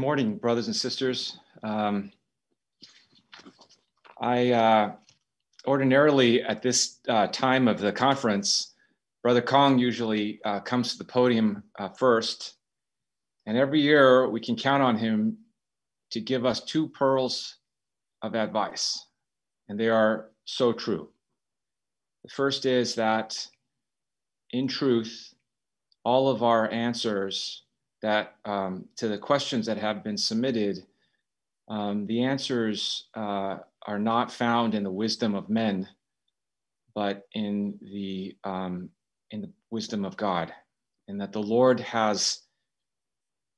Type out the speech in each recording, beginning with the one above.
morning, brothers and sisters. Um, I uh, ordinarily at this uh, time of the conference, Brother Kong usually uh, comes to the podium uh, first. And every year we can count on him to give us two pearls of advice. And they are so true. The first is that in truth, all of our answers that um, to the questions that have been submitted, um, the answers uh, are not found in the wisdom of men, but in the um, in the wisdom of God, and that the Lord has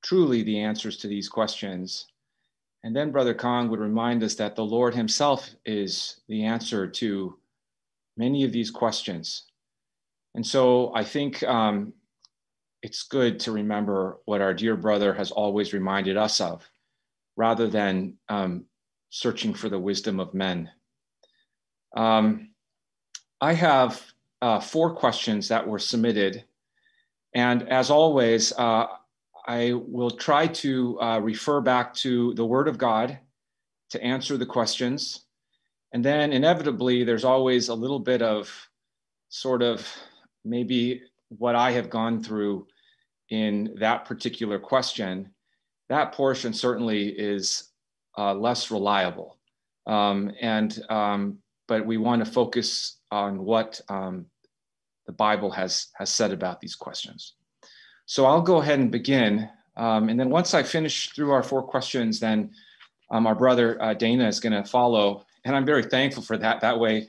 truly the answers to these questions. And then Brother Kong would remind us that the Lord Himself is the answer to many of these questions. And so I think um, it's good to remember what our dear brother has always reminded us of, rather than um, searching for the wisdom of men. Um, I have uh, four questions that were submitted. And as always, uh, I will try to uh, refer back to the Word of God to answer the questions. And then inevitably, there's always a little bit of sort of maybe what I have gone through in that particular question, that portion certainly is uh, less reliable. Um, and um, but we want to focus on what um, the Bible has has said about these questions. So I'll go ahead and begin, um, and then once I finish through our four questions, then um, our brother uh, Dana is going to follow, and I'm very thankful for that. That way,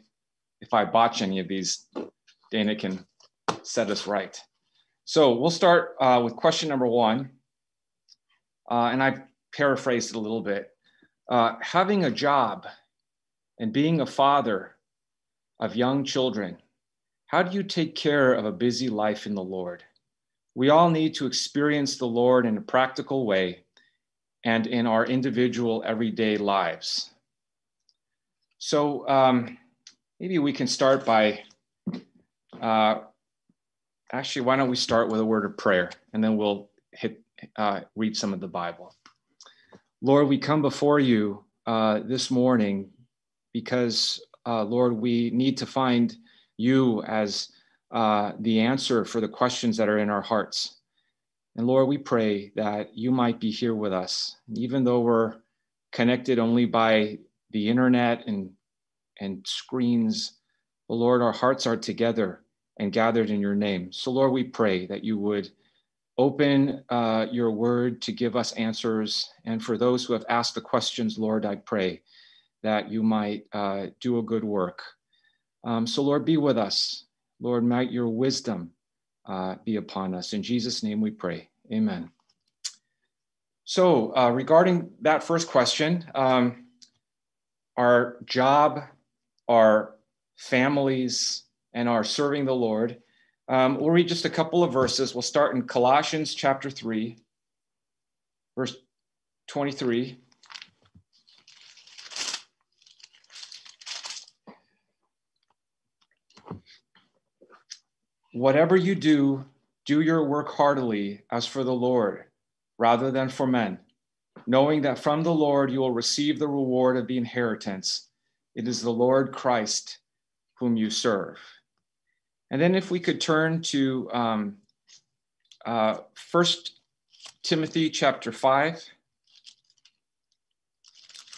if I botch any of these, Dana can set us right. So we'll start uh, with question number one. Uh, and I've paraphrased it a little bit. Uh, having a job and being a father of young children, how do you take care of a busy life in the Lord? We all need to experience the Lord in a practical way and in our individual everyday lives. So um, maybe we can start by uh, actually, why don't we start with a word of prayer and then we'll hit, uh, read some of the Bible. Lord, we come before you uh, this morning because, uh, Lord, we need to find you as uh, the answer for the questions that are in our hearts. And Lord, we pray that you might be here with us. even though we're connected only by the internet and, and screens, but Lord, our hearts are together and gathered in your name. So, Lord, we pray that you would open uh, your word to give us answers. And for those who have asked the questions, Lord, I pray that you might uh, do a good work. Um, so, Lord, be with us. Lord, might your wisdom uh, be upon us. In Jesus' name we pray. Amen. So, uh, regarding that first question, um, our job, our families, and are serving the Lord. Um, we'll read just a couple of verses. We'll start in Colossians chapter 3, verse 23. Whatever you do, do your work heartily as for the Lord rather than for men, knowing that from the Lord you will receive the reward of the inheritance. It is the Lord Christ whom you serve. And then if we could turn to um, uh, First Timothy chapter 5,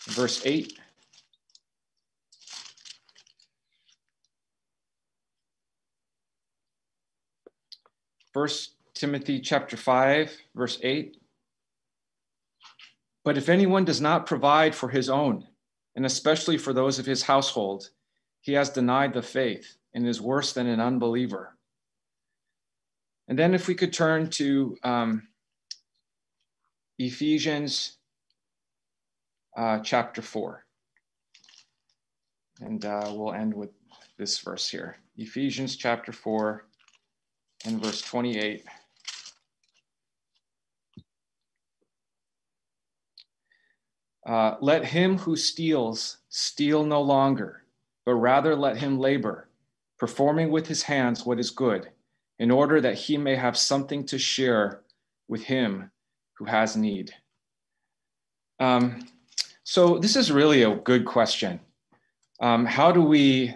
verse 8. First Timothy chapter 5, verse 8. But if anyone does not provide for his own, and especially for those of his household, he has denied the faith and is worse than an unbeliever. And then, if we could turn to um, Ephesians uh, chapter 4. And uh, we'll end with this verse here Ephesians chapter 4 and verse 28. Uh, let him who steals steal no longer, but rather let him labor performing with his hands what is good, in order that he may have something to share with him who has need. Um, so this is really a good question. Um, how do we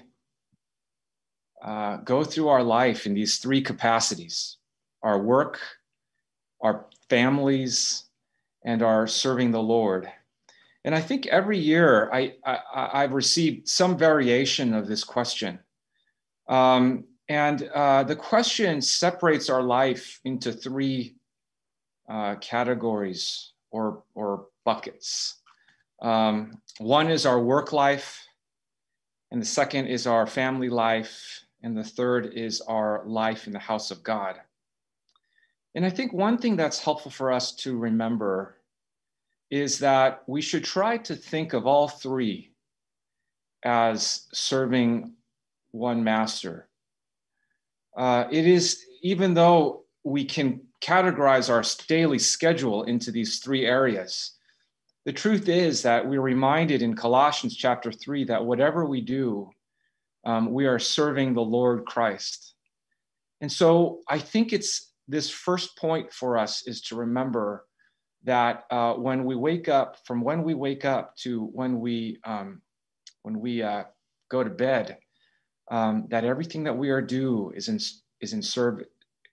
uh, go through our life in these three capacities our work, our families, and our serving the Lord? And I think every year I, I, have received some variation of this question. Um, and uh, the question separates our life into three uh, categories or, or buckets. Um, one is our work life, and the second is our family life, and the third is our life in the house of God. And I think one thing that's helpful for us to remember is that we should try to think of all three as serving one master. Uh, it is, even though we can categorize our daily schedule into these three areas, the truth is that we're reminded in Colossians chapter 3 that whatever we do, um, we are serving the Lord Christ. And so I think it's this first point for us is to remember that uh, when we wake up, from when we wake up to when we um, when we uh, go to bed, um, that everything that we are do is in is in service.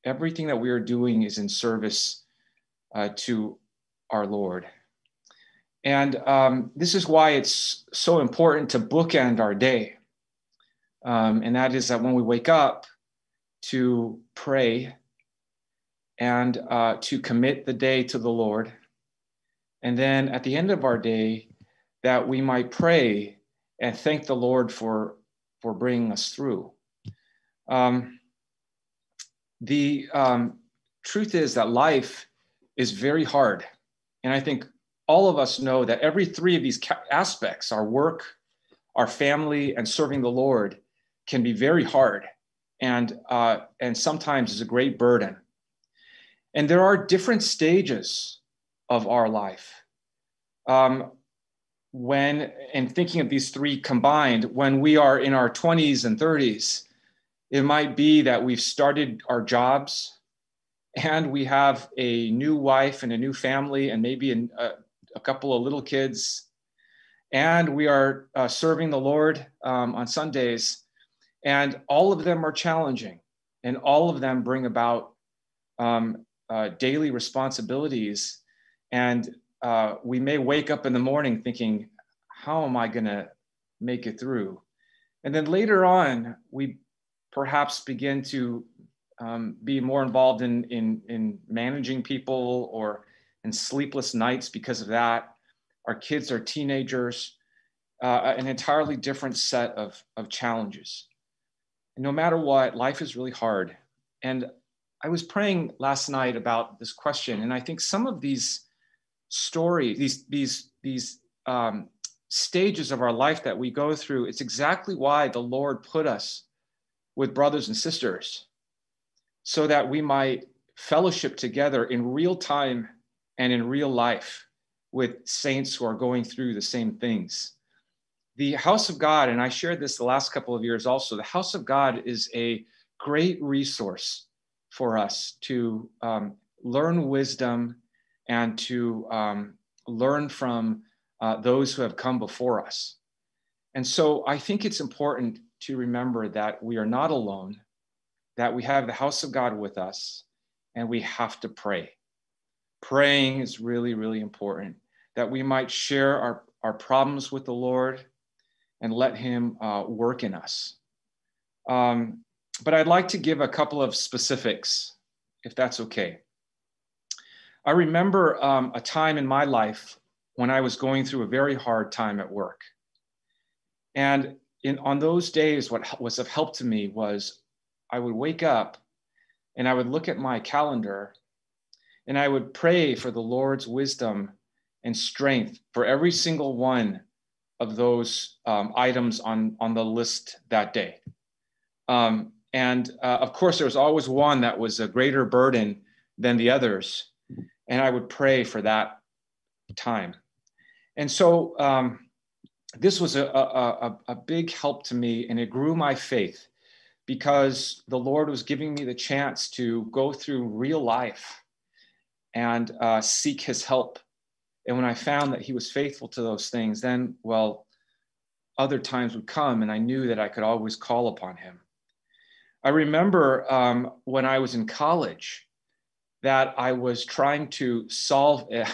Everything that we are doing is in service uh, to our Lord. And um, this is why it's so important to bookend our day. Um, and that is that when we wake up, to pray and uh, to commit the day to the Lord. And then at the end of our day, that we might pray and thank the Lord for, for bringing us through. Um, the um, truth is that life is very hard. And I think all of us know that every three of these aspects our work, our family, and serving the Lord can be very hard and, uh, and sometimes is a great burden. And there are different stages of our life. Um, when, and thinking of these three combined, when we are in our 20s and 30s, it might be that we've started our jobs and we have a new wife and a new family and maybe a, a couple of little kids. And we are uh, serving the Lord um, on Sundays. And all of them are challenging and all of them bring about um, uh, daily responsibilities. And uh, we may wake up in the morning thinking, how am I going to make it through? And then later on, we perhaps begin to um, be more involved in, in, in managing people or in sleepless nights because of that. Our kids are teenagers, uh, an entirely different set of, of challenges. And no matter what, life is really hard. And I was praying last night about this question, and I think some of these stories, these these these um, stages of our life that we go through, it's exactly why the Lord put us with brothers and sisters, so that we might fellowship together in real time and in real life with saints who are going through the same things. The house of God, and I shared this the last couple of years also, the house of God is a great resource for us to um, learn wisdom and to um, learn from uh, those who have come before us. And so I think it's important to remember that we are not alone, that we have the house of God with us, and we have to pray. Praying is really, really important, that we might share our, our problems with the Lord and let Him uh, work in us. Um, but I'd like to give a couple of specifics, if that's okay. I remember um, a time in my life when I was going through a very hard time at work. And in, on those days, what was of help to me was I would wake up and I would look at my calendar and I would pray for the Lord's wisdom and strength for every single one of those um, items on, on the list that day. Um, and uh, of course, there was always one that was a greater burden than the others. And I would pray for that time. And so um, this was a, a, a, big help to me, and it grew my faith because the Lord was giving me the chance to go through real life and uh, seek his help And when I found that he was faithful to those things, then, well, other times would come and I knew that I could always call upon him. I remember um, when I was in college that I was trying to solve eh,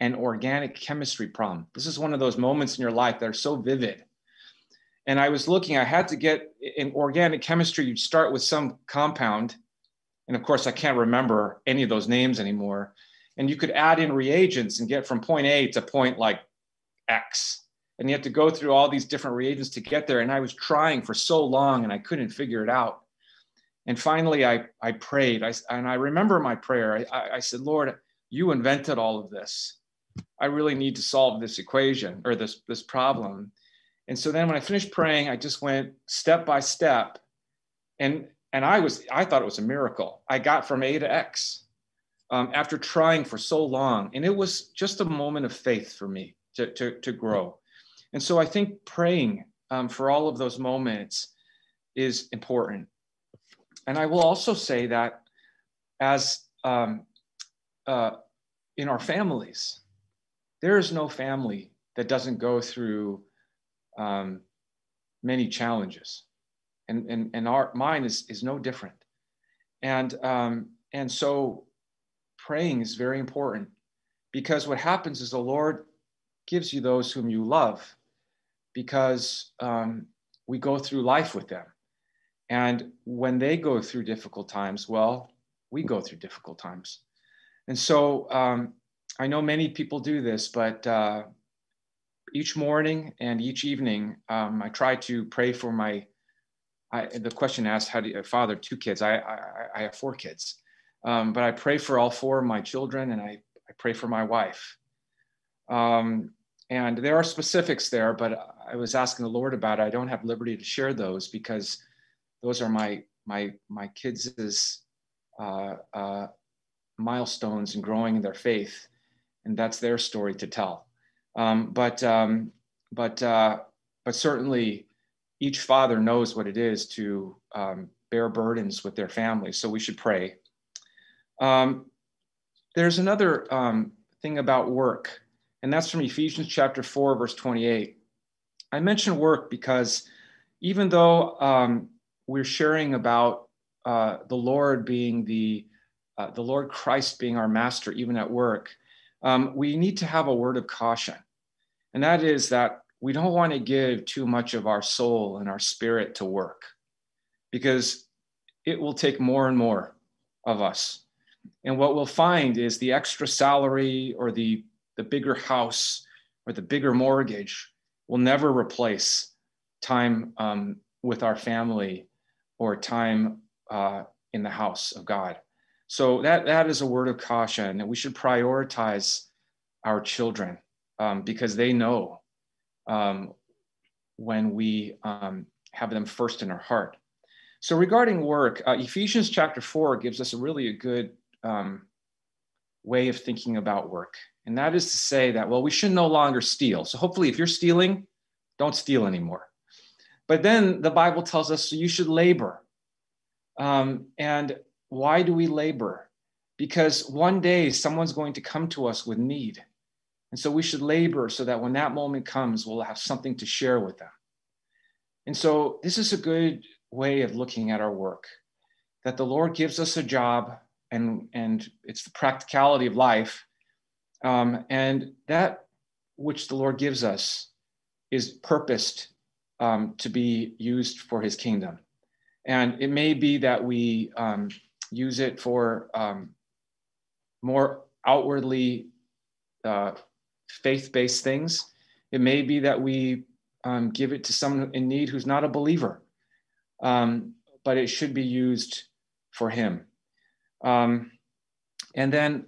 an organic chemistry problem. This is one of those moments in your life that are so vivid. And I was looking, I had to get eh, in organic chemistry, you start with some compound. And of course, I can't remember any of those names anymore. And you could add in reagents and get from point A to point like X. And you have to go through all these different reagents to get there. And I was trying for so long and I couldn't figure it out. And finally, I, I prayed. I, and I remember my prayer. I, I said, Lord, you invented all of this. I really need to solve this equation or this, this problem. And so then when I finished praying, I just went step by step. And, and I was, I thought it was a miracle. I got from A to X um, after trying for so long. And it was just a moment of faith for me to, to, to grow. And so I think praying um, for all of those moments is important. And I will also say that as um, uh, in our families, there is no family that doesn't go through um, many challenges. And, and, and our mine is, is no different. And, um, and so praying is very important because what happens is the Lord gives you those whom you love because um, we go through life with them. And when they go through difficult times, well, we go through difficult times. And so um, I know many people do this, but uh, each morning and each evening, um, I try to pray for my. I, the question asked, "How do you father two kids?" I I, I have four kids, um, but I pray for all four of my children, and I I pray for my wife. Um, and there are specifics there, but I was asking the Lord about it. I don't have liberty to share those because those are my my my kids' uh, uh, milestones in growing in their faith, and that's their story to tell. Um, but um, but uh, but certainly, each father knows what it is to um, bear burdens with their family. So we should pray. Um, there's another um, thing about work, and that's from Ephesians chapter four, verse twenty-eight. I mention work because even though um, we're sharing about uh, the Lord being the uh, the Lord Christ being our master, even at work, um, we need to have a word of caution, and that is that we don't want to give too much of our soul and our spirit to work, because it will take more and more of us. And what we'll find is the extra salary or the the bigger house or the bigger mortgage will never replace time um, with our family or time uh, in the house of God. So that that is a word of caution, and we should prioritize our children um, because they know um, when we um, have them first in our heart. So regarding work, uh, Ephesians chapter four gives us a really a good um, way of thinking about work, and that is to say that well, we should no longer steal. So hopefully, if you're stealing, don't steal anymore. But then the Bible tells us so you should labor. Um, and why do we labor? Because one day someone's going to come to us with need. And so we should labor so that when that moment comes, we'll have something to share with them. And so this is a good way of looking at our work that the Lord gives us a job and, and it's the practicality of life. Um, and that which the Lord gives us is purposed um, to be used for his kingdom. And it may be that we um, use it for um, more outwardly uh, faith based things. It may be that we um, give it to someone in need who's not a believer, um, but it should be used for him. Um, and then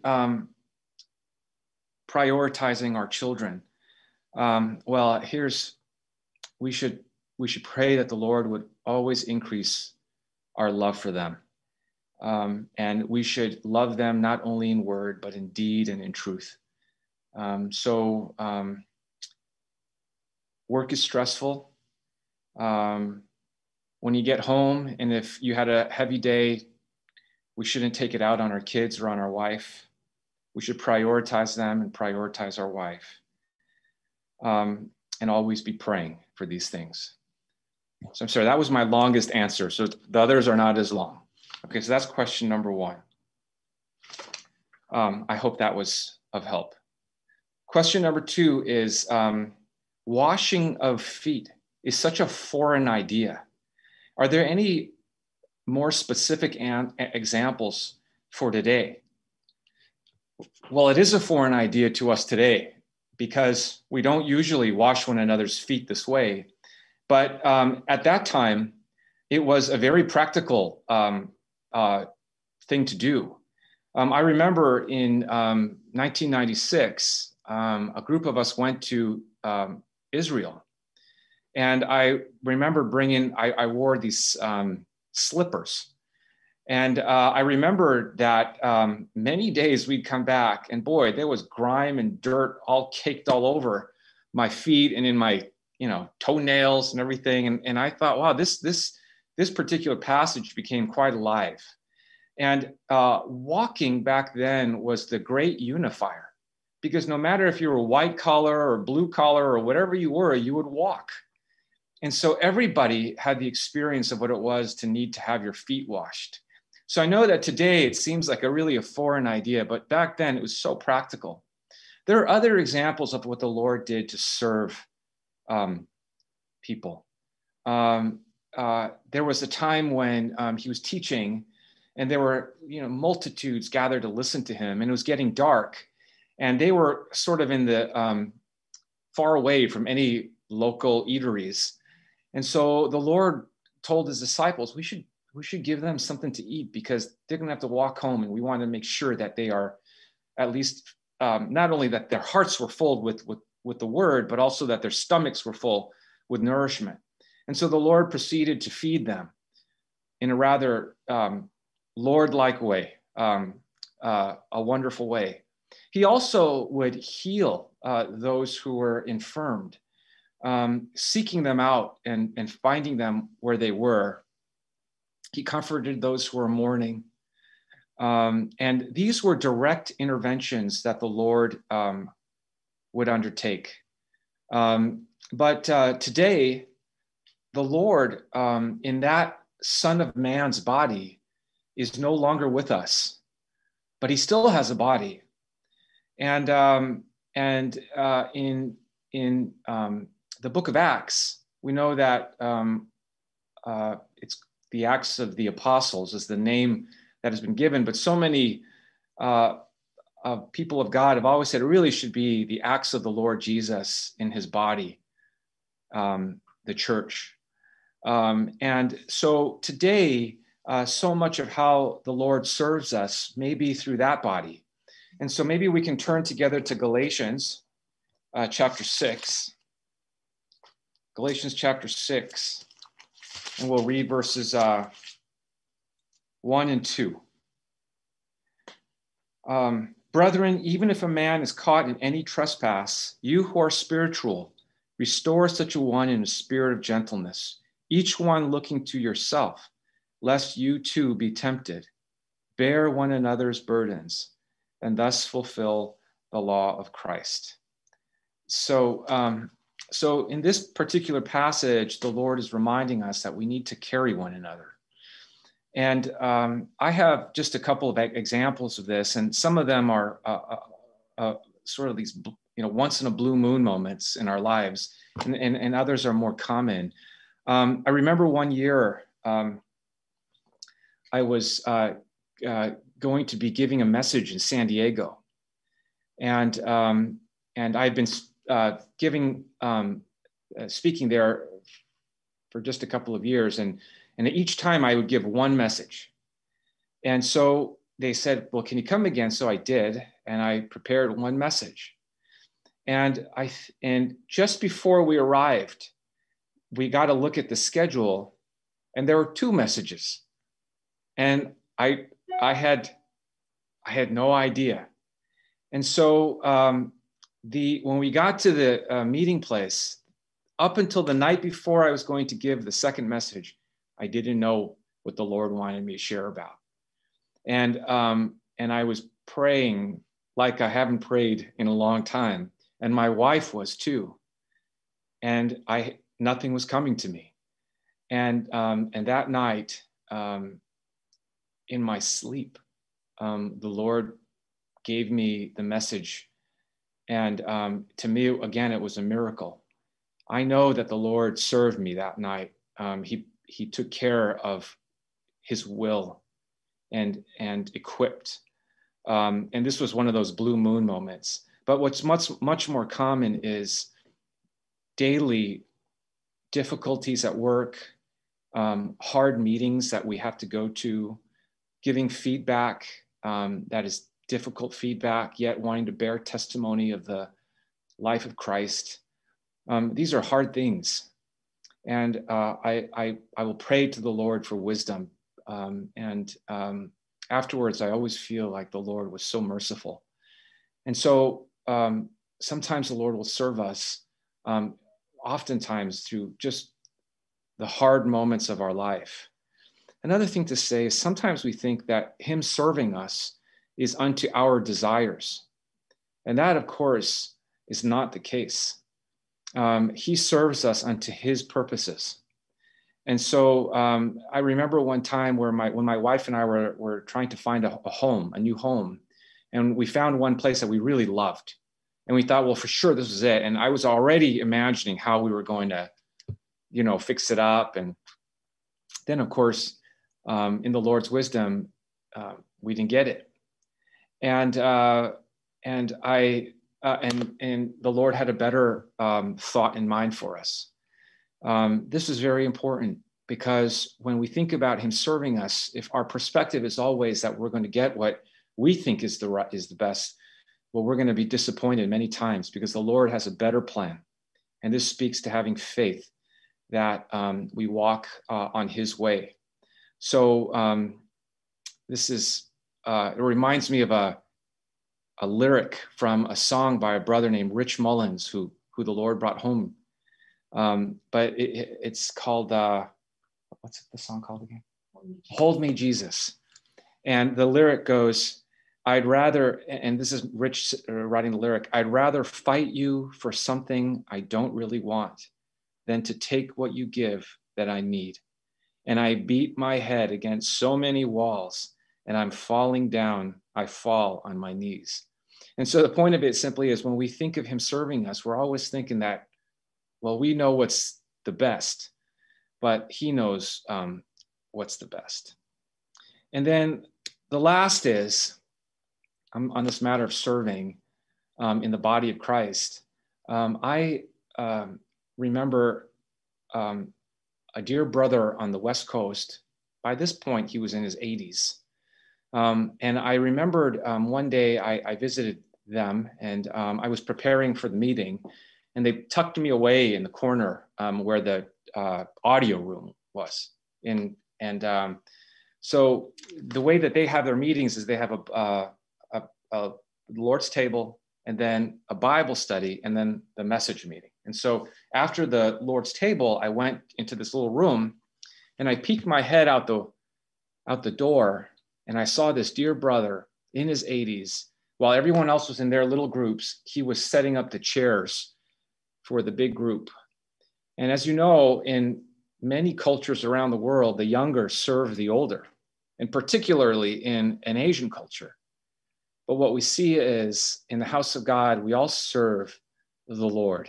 prioritizing our children. well, here's we should we should pray that the Lord would always increase our love for them. Um, and we should love them not only in word, but in deed and in truth. Um, so, um, work is stressful. Um, when you get home, and if you had a heavy day, we shouldn't take it out on our kids or on our wife. We should prioritize them and prioritize our wife. Um, and always be praying for these things. So I'm sorry, that was my longest answer. So the others are not as long. Okay, so that's question number one. Um, I hope that was of help. Question number two is um, washing of feet is such a foreign idea. Are there any more specific examples for today? Well, it is a foreign idea to us today because we don't usually wash one another's feet this way. But um, at that time, it was a very practical um, uh, thing to do. Um, I remember in 1996, um, um, a group of us went to um, Israel. And I remember bringing, I, I wore these slippers. And uh, I remember that um, many days we'd come back, and boy, there was grime and dirt all caked all over my feet and in my, you know, toenails and everything. And, and I thought, wow, this this this particular passage became quite alive. And uh, walking back then was the great unifier, because no matter if you were white collar or blue collar or whatever you were, you would walk. And so everybody had the experience of what it was to need to have your feet washed so I know that today it seems like a really a foreign idea, but back then it was so practical. There are other examples of what the Lord did to serve um, people. Um, uh, there was a time when um, he was teaching, and there were you know multitudes gathered to listen to him, and it was getting dark, and they were sort of in the um, far away from any local eateries, and so the Lord told his disciples, "We should we should give them something to eat because they're going to have to walk home and we want to make sure that they are at least um, not only that their hearts were full with, with, with the word but also that their stomachs were full with nourishment. And so the lord proceeded to feed them in a rather um, lord-like way um, uh, a wonderful way. He also would heal uh, those who were infirmed um, seeking them out and, and finding them where they were he comforted those who were mourning. Um, and these were direct interventions that the Lord um, would undertake. Um, but uh, today, the Lord, um, in that Son of Man's body, is no longer with us, but he still has a body. And, um, and uh, in, in um, the book of Acts, we know that uh, it's the Acts of the Apostles is the name that has been given, but so many uh, uh, people of God have always said it really should be the Acts of the Lord Jesus in his body, um, the church. Um, and so today, uh, so much of how the Lord serves us may be through that body. And so maybe we can turn together to Galatians uh, chapter 6. Galatians chapter 6 and we'll read verses uh, 1 and 2. Um, Brethren, even if a man is caught in any trespass, you who are spiritual, restore such a one in a spirit of gentleness, each one looking to yourself, lest you too be tempted. Bear one another's burdens, and thus fulfill the law of Christ. So, um, so in this particular passage, the Lord is reminding us that we need to carry one another. And um, I have just a couple of examples of this, and some of them are uh, uh, uh, sort of these, you know, once in a blue moon moments in our lives, and, and, and others are more common. Um, I remember one year um, I was uh, uh, going to be giving a message in San Diego, and um, and I've been uh, giving um, uh, speaking there for just a couple of years, and and each time I would give one message, and so they said, "Well, can you come again?" So I did, and I prepared one message, and I and just before we arrived, we got to look at the schedule, and there were two messages, and I I had I had no idea, and so um, the when we got to the uh, meeting place, up until the night before I was going to give the second message, I didn't know what the Lord wanted me to share about, and um, and I was praying like I haven't prayed in a long time. And my wife was too. And I nothing was coming to me. And um, and that night, um, in my sleep, um, the Lord gave me the message. And um, to me, again, it was a miracle. I know that the Lord served me that night. Um, he he took care of His will, and and equipped. Um, and this was one of those blue moon moments. But what's much much more common is daily difficulties at work, um, hard meetings that we have to go to, giving feedback um, that is difficult feedback, yet wanting to bear testimony of the life of Christ. Um, these are hard things. And uh, I, I, I, will pray to the Lord for wisdom. Um, and um, afterwards, I always feel like the Lord was so merciful. And so um, sometimes the Lord will serve us, um, oftentimes through just the hard moments of our life. Another thing to say is sometimes we think that Him serving us is unto our desires. And that, of course, is not the case. Um, he serves us unto his purposes. And so um, I remember one time where my when my wife and I were, were trying to find a, a home, a new home, and we found one place that we really loved. And we thought, well, for sure, this was it. And I was already imagining how we were going to, you know, fix it up. And then, of course, um, in the Lord's wisdom, uh, we didn't get it and uh, and I uh, and and the Lord had a better um, thought in mind for us. Um, this is very important because when we think about Him serving us, if our perspective is always that we're going to get what we think is the is the best, well, we're going to be disappointed many times because the Lord has a better plan, and this speaks to having faith that um, we walk uh, on His way. So um, this is uh, it reminds me of a, a lyric from a song by a brother named Rich Mullins, who, who the Lord brought home. Um, but it, it's called, uh, what's the song called again? Hold Me, Jesus. And the lyric goes, I'd rather, and this is Rich uh, writing the lyric, I'd rather fight you for something I don't really want than to take what you give that I need. And I beat my head against so many walls and I'm falling down, I fall on my knees. And so the point of it simply is when we think of him serving us, we're always thinking that, well, we know what's the best, but he knows um, what's the best. And then the last is um, on this matter of serving um, in the body of Christ. Um, I um, remember um, a dear brother on the West Coast. By this point, he was in his 80s. Um, and I remembered um, one day I, I, visited them and um, I was preparing for the meeting and they tucked me away in the corner um, where the uh, audio room was. In, and um, so the way that they have their meetings is they have a, uh, a, a Lord's table and then a Bible study and then the message meeting. And so after the Lord's table, I went into this little room and I peeked my head out the out the door and I saw this dear brother in his 80s, while everyone else was in their little groups, he was setting up the chairs for the big group. And as you know, in many cultures around the world, the younger serve the older, and particularly in an Asian culture. But what we see is in the house of God, we all serve the Lord.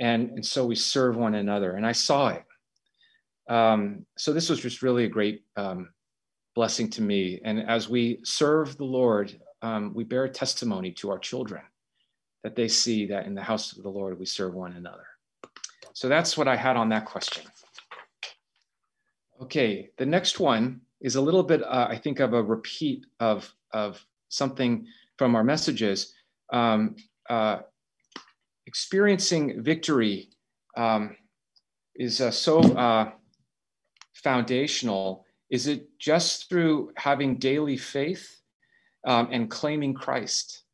And, and so we serve one another. And I saw it. Um, so this was just really a great um, blessing to me. And as we serve the Lord, um, we bear testimony to our children that they see that in the house of the Lord we serve one another. So that's what I had on that question. Okay, the next one is a little bit, uh, I think, of a repeat of, of something from our messages. Um, uh, experiencing victory um, is uh, so uh, foundational is it just through having daily faith um, and claiming Christ?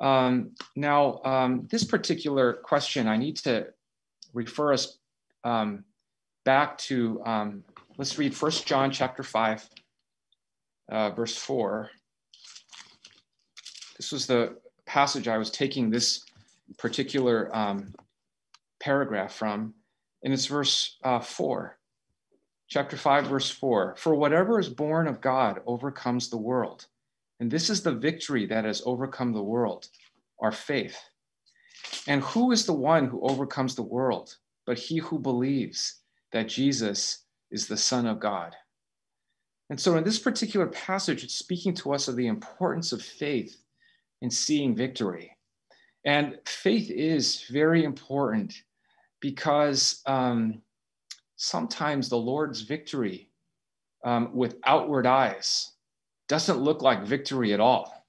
Um, now, um, this particular question, I need to refer us um, back to, um, let's read First John chapter 5, uh, verse 4. this was the passage I was taking this particular um, paragraph from, and it's verse uh, 4, chapter 5, verse 4. For whatever is born of God overcomes the world. And this is the victory that has overcome the world, our faith. And who is the one who overcomes the world but he who believes that Jesus is the Son of God? And so, in this particular passage, it's speaking to us of the importance of faith in seeing victory. And faith is very important because um, sometimes the Lord's victory um, with outward eyes doesn't look like victory at all.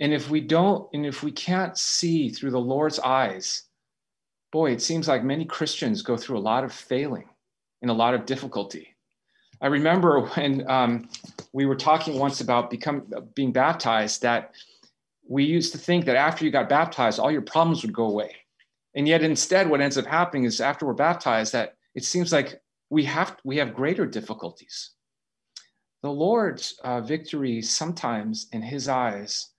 And if we don't, and if we can't see through the Lord's eyes, boy, it seems like many Christians go through a lot of failing and a lot of difficulty. I remember when um, we were talking once about become, being baptized that we used to think that after you got baptized, all your problems would go away. And yet instead, what ends up happening is after we're baptized, that it seems like we have, we have greater difficulties. The Lord's uh, victories, sometimes in his eyes,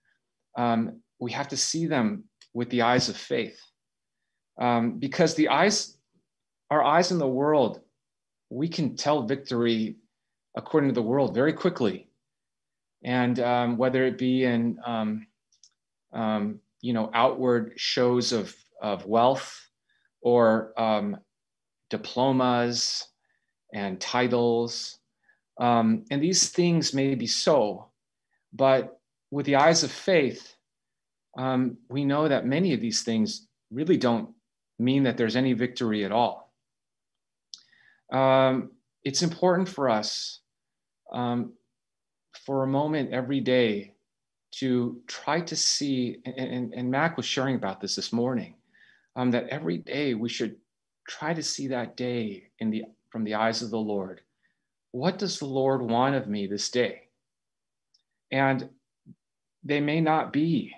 um, we have to see them with the eyes of faith. Um, because the eyes, our eyes in the world we can tell victory according to the world very quickly. And um, whether it be in, um, um, you know, outward shows of, of wealth or um, diplomas and titles. Um, and these things may be so, but with the eyes of faith, um, we know that many of these things really don't mean that there's any victory at all um, it's important for us um, for a moment every day to try to see, and, and, and Mac was sharing about this this morning, um, that every day we should try to see that day in the, from the eyes of the Lord. What does the Lord want of me this day? And they may not be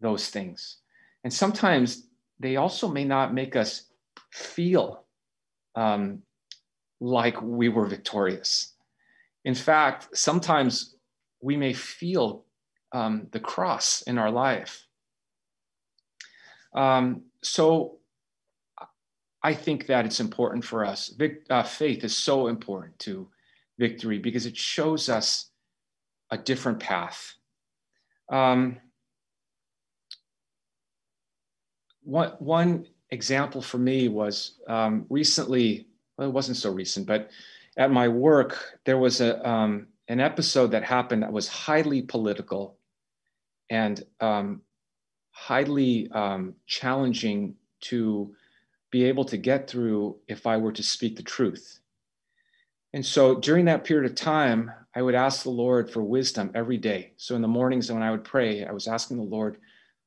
those things. And sometimes they also may not make us feel um, like we were victorious. In fact, sometimes we may feel um, the cross in our life. Um, so I think that it's important for us. Vic, uh, faith is so important to victory because it shows us a different path. Um, one, one example for me was um, recently well, it wasn't so recent, but at my work, there was a, um, an episode that happened that was highly political and um, highly um, challenging to be able to get through if I were to speak the truth. And so during that period of time, I would ask the Lord for wisdom every day. So in the mornings when I would pray, I was asking the Lord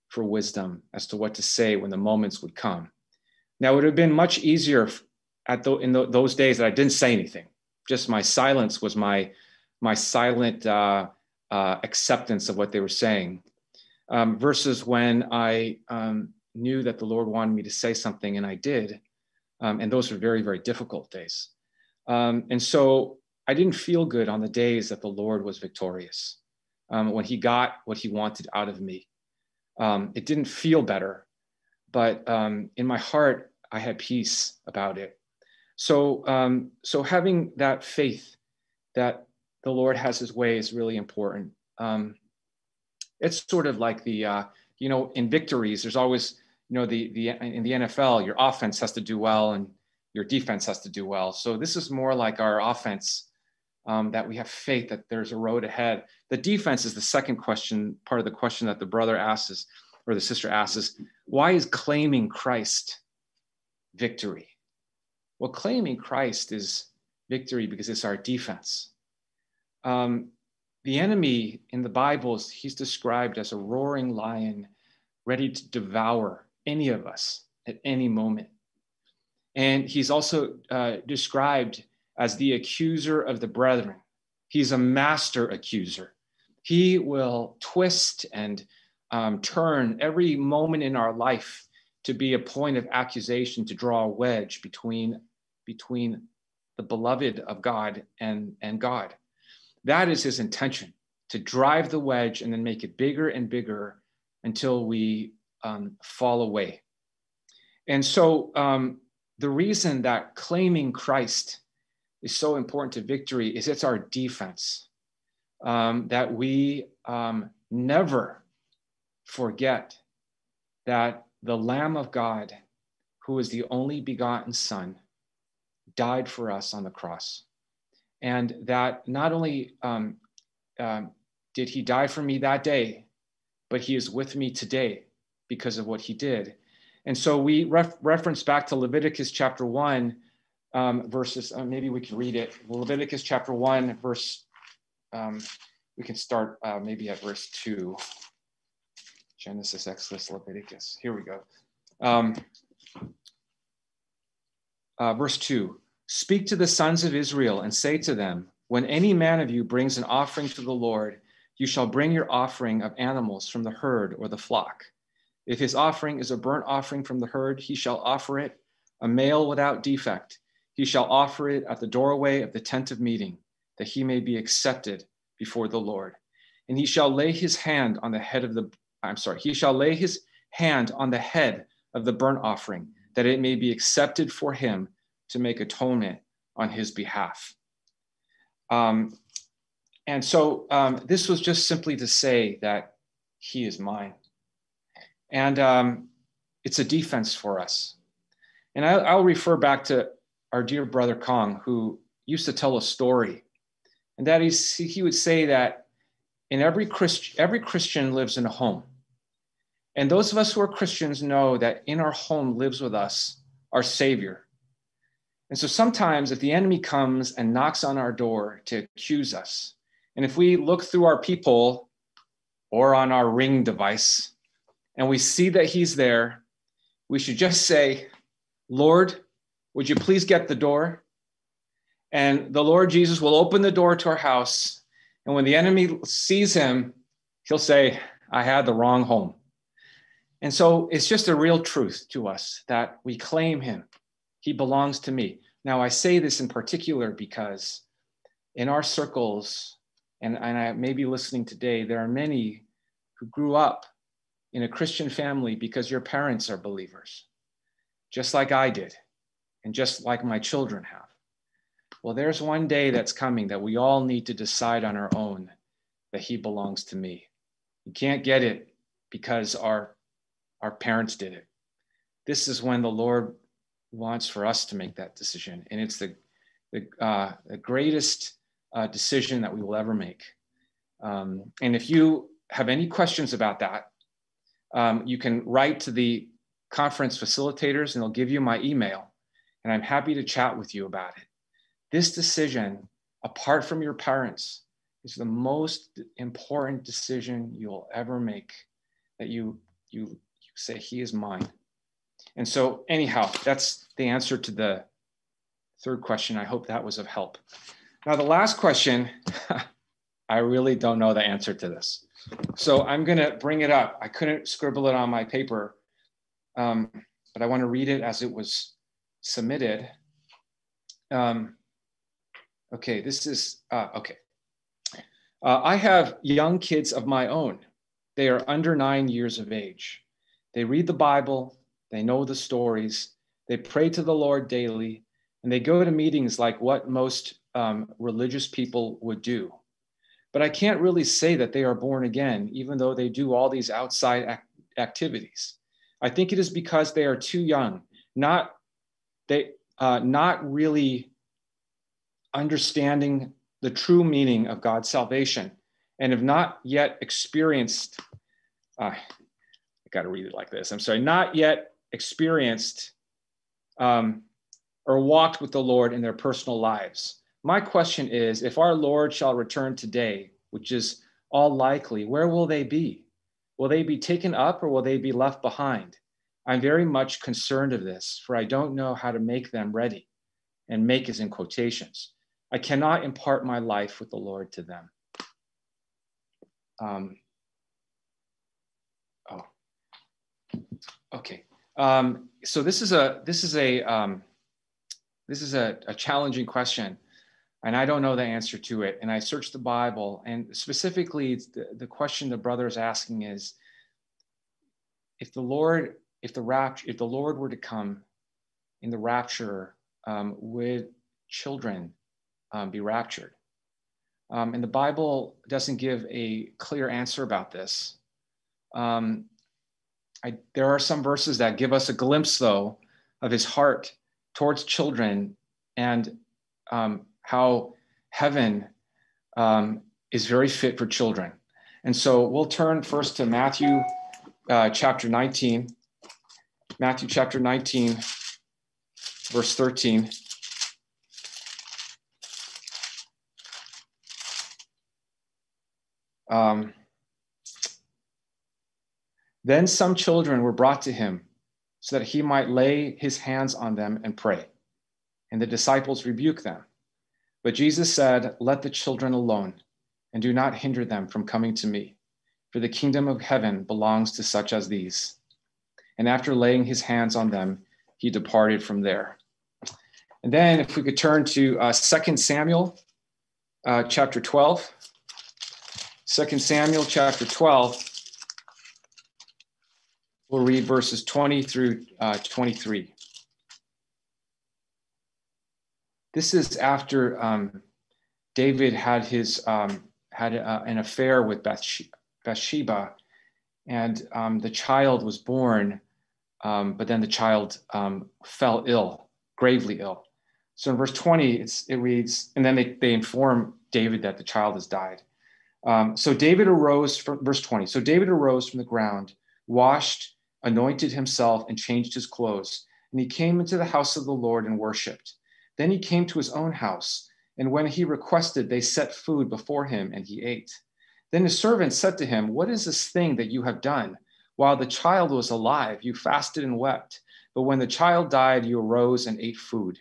for wisdom as to what to say when the moments would come. Now, it would have been much easier at the, in the, those days that I didn't say anything. Just my silence was my my silent uh, uh, acceptance of what they were saying, um, versus when I um, knew that the Lord wanted me to say something and I did, um, and those were very very difficult days. Um, and so I didn't feel good on the days that the Lord was victorious, um, when He got what He wanted out of me. Um, it didn't feel better, but in my heart I had peace about it. So, um, so having that faith that the Lord has His way is really important. Um, it's sort of like the, uh, you know, in victories, there's always, you know, the the in the NFL, your offense has to do well and your defense has to do well. So this is more like our offense um, that we have faith that there's a road ahead. The defense is the second question, part of the question that the brother asks, or the sister asks, why is claiming Christ victory? Well, claiming Christ is victory because it's our defense. Um, the enemy in the Bibles, he's described as a roaring lion ready to devour any of us at any moment. And he's also uh, described as the accuser of the brethren. He's a master accuser. He will twist and um, turn every moment in our life to be a point of accusation to draw a wedge between between the beloved of God and, and God. That is his intention to drive the wedge and then make it bigger and bigger until we um, fall away. And so, um, the reason that claiming Christ is so important to victory is it's our defense. Um, that we um, never forget that the Lamb of God, who is the only begotten Son, died for us on the cross. And that not only um, um, did he die for me that day, but he is with me today because of what he did. And so we ref- reference back to Leviticus chapter 1 um, verses, uh, maybe we can read it. Leviticus chapter 1, verse, um, we can start uh, maybe at verse 2. Genesis, Exodus, Leviticus. Here we go. Um, uh, verse 2 Speak to the sons of Israel and say to them, When any man of you brings an offering to the Lord, you shall bring your offering of animals from the herd or the flock. If his offering is a burnt offering from the herd, he shall offer it, a male without defect he shall offer it at the doorway of the tent of meeting, that he may be accepted before the Lord. And he shall lay his hand on the head of the, I'm sorry, he shall lay his hand on the head of the burnt offering, that it may be accepted for him to make atonement on his behalf. Um, and so um, this was just simply to say that he is mine. And um, it's a defense for us. And I, I'll refer back to our dear brother Kong, who used to tell a story, and that is he would say that in every Christ, every Christian lives in a home, and those of us who are Christians know that in our home lives with us our Savior. And so sometimes if the enemy comes and knocks on our door to accuse us, and if we look through our peephole or on our ring device and we see that he's there, we should just say, Lord, would you please get the door? And the Lord Jesus will open the door to our house. And when the enemy sees him, he'll say, I had the wrong home. And so it's just a real truth to us that we claim him. He belongs to me. Now, I say this in particular because in our circles, and, and I may be listening today, there are many who grew up in a Christian family because your parents are believers, just like I did and just like my children have. Well, there's one day that's coming that we all need to decide on our own that he belongs to me. You can't get it because our, our parents did it. This is when the Lord wants for us to make that decision. And it's the, the, uh, the greatest uh, decision that we will ever make. Um, and if you have any questions about that, um, you can write to the conference facilitators and they'll give you my email and I'm happy to chat with you about it. This decision, apart from your parents, is the most important decision you'll ever make that you, you, you say, He is mine. And so, anyhow, that's the answer to the third question. I hope that was of help. Now, the last question, I really don't know the answer to this. So I'm going to bring it up. I couldn't scribble it on my paper, um, but I want to read it as it was submitted. Um, okay, this is, uh, okay. Uh, I have young kids of my own. They are under nine years of age. They read the Bible, they know the stories, they pray to the Lord daily, and they go to meetings like what most um, religious people would do. But I can't really say that they are born again, even though they do all these outside ac- activities. I think it is because they are too young, not they uh, not really understanding the true meaning of God's salvation and have not yet experienced, uh, I got to read it like this. I'm sorry, not yet experienced um, or walked with the Lord in their personal lives. My question is if our Lord shall return today, which is all likely, where will they be? Will they be taken up or will they be left behind? I'm very much concerned of this, for I don't know how to make them ready. And make is in quotations. I cannot impart my life with the Lord to them. Um, oh, okay. Um, so this is a this is a um, this is a, a challenging question. And I don't know the answer to it. And I searched the Bible, and specifically, the, the question the brother is asking is, if the Lord, if the rapture, if the Lord were to come in the rapture, um, would children um, be raptured? Um, and the Bible doesn't give a clear answer about this. Um, I, there are some verses that give us a glimpse, though, of his heart towards children and um, how heaven um, is very fit for children. And so we'll turn first to Matthew uh, chapter 19. Matthew chapter 19, verse 13. Um, then some children were brought to him so that he might lay his hands on them and pray. And the disciples rebuked them. But Jesus said, Let the children alone, and do not hinder them from coming to me, for the kingdom of heaven belongs to such as these. And after laying his hands on them, he departed from there. And then, if we could turn to uh, 2 Samuel uh, chapter 12. 2 Samuel chapter 12. We'll read verses 20 through uh, 23. This is after um, David had his um, had uh, an affair with Bathsheba, and um, the child was born, um, but then the child um, fell ill, gravely ill. So in verse 20, it reads, and then they, they inform David that the child has died. Um, so David arose from verse 20. So David arose from the ground, washed, anointed himself, and changed his clothes. And he came into the house of the Lord and worshiped. Then he came to his own house, and when he requested, they set food before him, and he ate. Then his servants said to him, What is this thing that you have done? While the child was alive, you fasted and wept. But when the child died, you arose and ate food.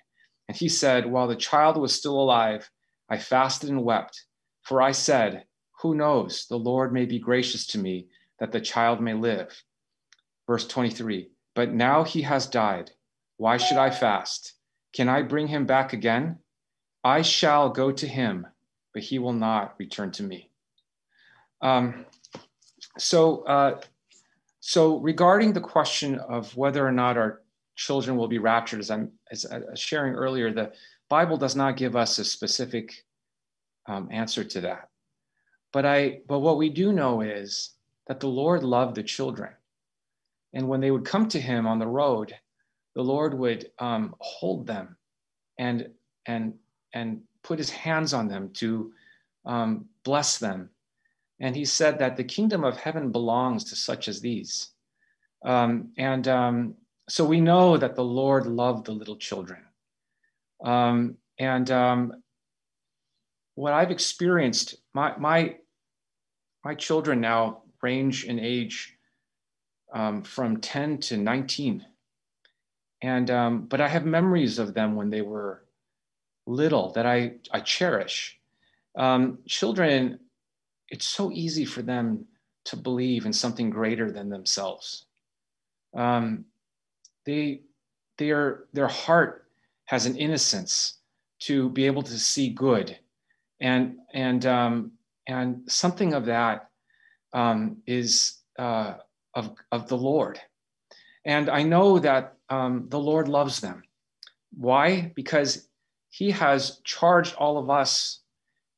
And he said, While the child was still alive, I fasted and wept. For I said, Who knows? The Lord may be gracious to me, that the child may live. Verse 23 But now he has died. Why should I fast? Can I bring him back again? I shall go to him, but he will not return to me. Um, so, uh, so regarding the question of whether or not our children will be raptured, as I'm as, as sharing earlier, the Bible does not give us a specific um, answer to that. But I, but what we do know is that the Lord loved the children, and when they would come to Him on the road, the Lord would um, hold them and and and put his hands on them to um, bless them. And he said that the kingdom of heaven belongs to such as these. Um, and um, so we know that the Lord loved the little children. Um, and um, what I've experienced, my, my, my children now range in age um, from 10 to 19. And um, but I have memories of them when they were little that I I cherish. Um, children, it's so easy for them to believe in something greater than themselves. Um, they their their heart has an innocence to be able to see good, and and um, and something of that um, is uh, of of the Lord. And I know that um, the Lord loves them. Why? Because He has charged all of us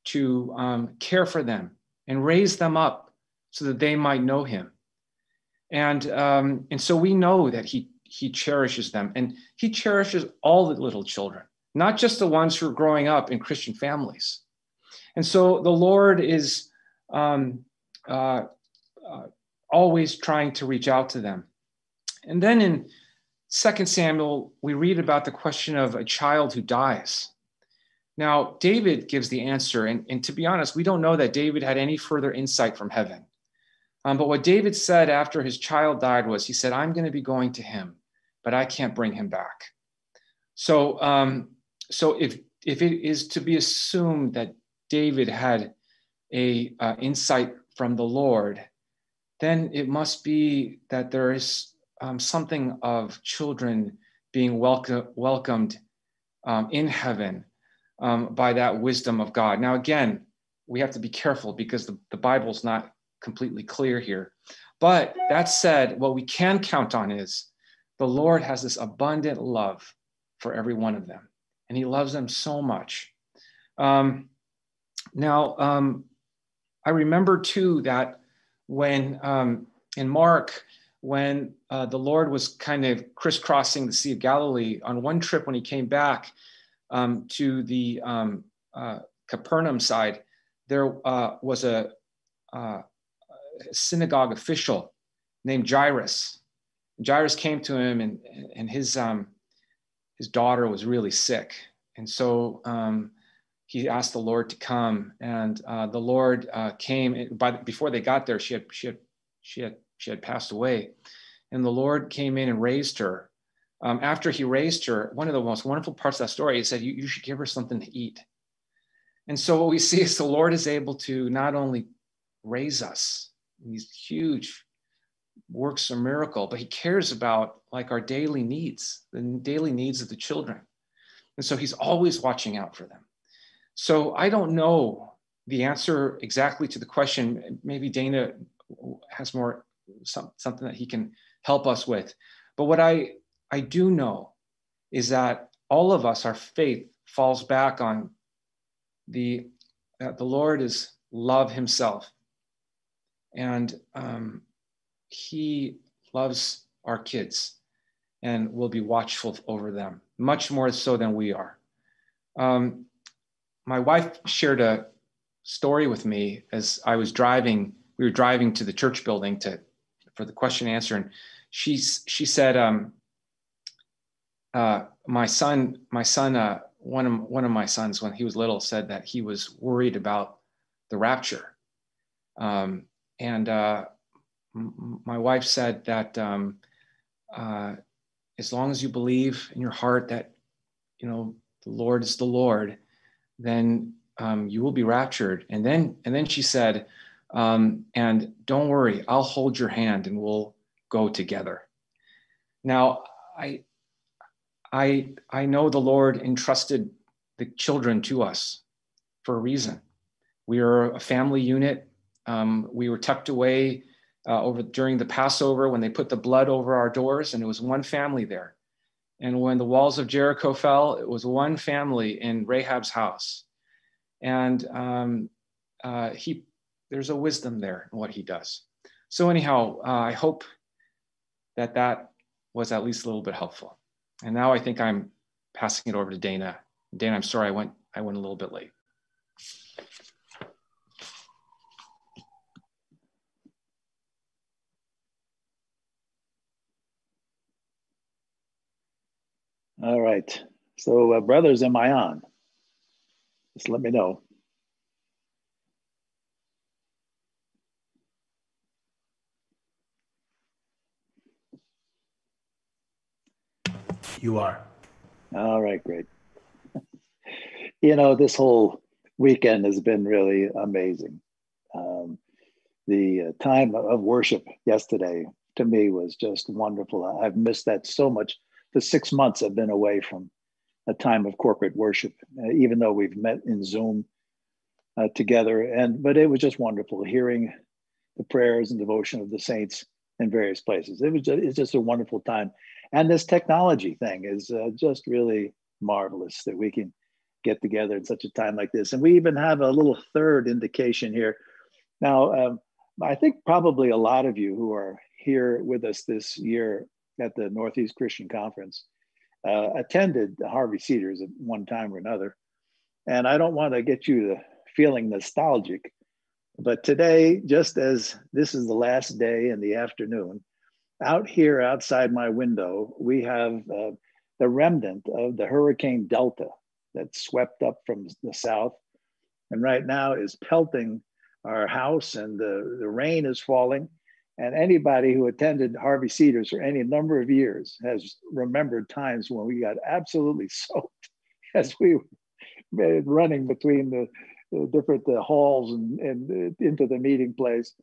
to um, care for them and raise them up so that they might know Him. And, um, and so we know that he, he cherishes them and He cherishes all the little children, not just the ones who are growing up in Christian families. And so the Lord is um, uh, uh, always trying to reach out to them. And then in Second Samuel, we read about the question of a child who dies. Now, David gives the answer, and, and to be honest, we don't know that David had any further insight from heaven. Um, but what David said after his child died was, he said, I'm going to be going to him, but I can't bring him back. So, um, so if if it is to be assumed that David had a uh, insight from the Lord, then it must be that there is um, something of children being welcome, welcomed um, in heaven um, by that wisdom of God. Now, again, we have to be careful because the, the Bible's not completely clear here. But that said, what we can count on is the Lord has this abundant love for every one of them, and He loves them so much. Um, now, um, I remember too that when um, in Mark, when uh, the Lord was kind of crisscrossing the Sea of Galilee on one trip when he came back um, to the um, uh, Capernaum side, there uh, was a, uh, a, synagogue official named Jairus. Jairus came to him, and, and his, um, his daughter was really sick. And so um, he asked the Lord to come, and uh, the Lord uh, came. By before they got there, she had she had she had she had passed away, and the Lord came in and raised her. Um, after He raised her, one of the most wonderful parts of that story is that you, you should give her something to eat. And so what we see is the Lord is able to not only raise us these huge works of miracle, but He cares about like our daily needs, the daily needs of the children. And so He's always watching out for them. So I don't know the answer exactly to the question. Maybe Dana has more some, something that he can help us with. But what I I do know is that all of us, our faith falls back on the that the Lord is love Himself, and um, He loves our kids, and will be watchful over them much more so than we are. Um, my wife shared a story with me as I was driving. We were driving to the church building to for the question and answer, and she's she said, um, uh, "My son, my son, uh, one of one of my sons when he was little said that he was worried about the rapture, um, and uh, m- my wife said that um, uh, as long as you believe in your heart that you know the Lord is the Lord." then um, you will be raptured. And then, and then she said, um, and don't worry, I'll hold your hand and we'll go together. Now, I, I, I know the Lord entrusted the children to us for a reason. We are a family unit. Um, we were tucked away uh, over during the Passover when they put the blood over our doors, and it was one family there. And when the walls of Jericho fell, it was one family in Rahab's house. And um, uh, he, there's a wisdom there in what he does. So anyhow, uh, I hope that that was at least a little bit helpful. And now I think I'm passing it over to Dana. Dana, I'm sorry I went I went a little bit late. All right. So, uh, brothers, am I on? Just let me know. You are. All right, great. you know, this whole weekend has been really amazing. Um, the uh, time of worship yesterday to me was just wonderful. I've missed that so much the six months I've been away from a time of corporate worship, uh, even though we've met in Zoom uh, together. And but it was just wonderful hearing the prayers and devotion of the saints in various places. It was just, it's just a wonderful time, and this technology thing is uh, just really marvelous that we can get together in such a time like this. And we even have a little third indication here. Now, um, I think probably a lot of you who are here with us this year at the Northeast Christian Conference, uh, attended Harvey Cedars at one time or another. And I don't want to get you to feeling nostalgic, but today, just as this is the last day in the afternoon, out here outside my window, we have uh, the remnant of the Hurricane Delta that swept up from the south and right now is pelting our house and the, the rain is falling and anybody who attended Harvey Cedars for any number of years has remembered times when we got absolutely soaked as we were running between the, the different the halls and, and into the meeting place.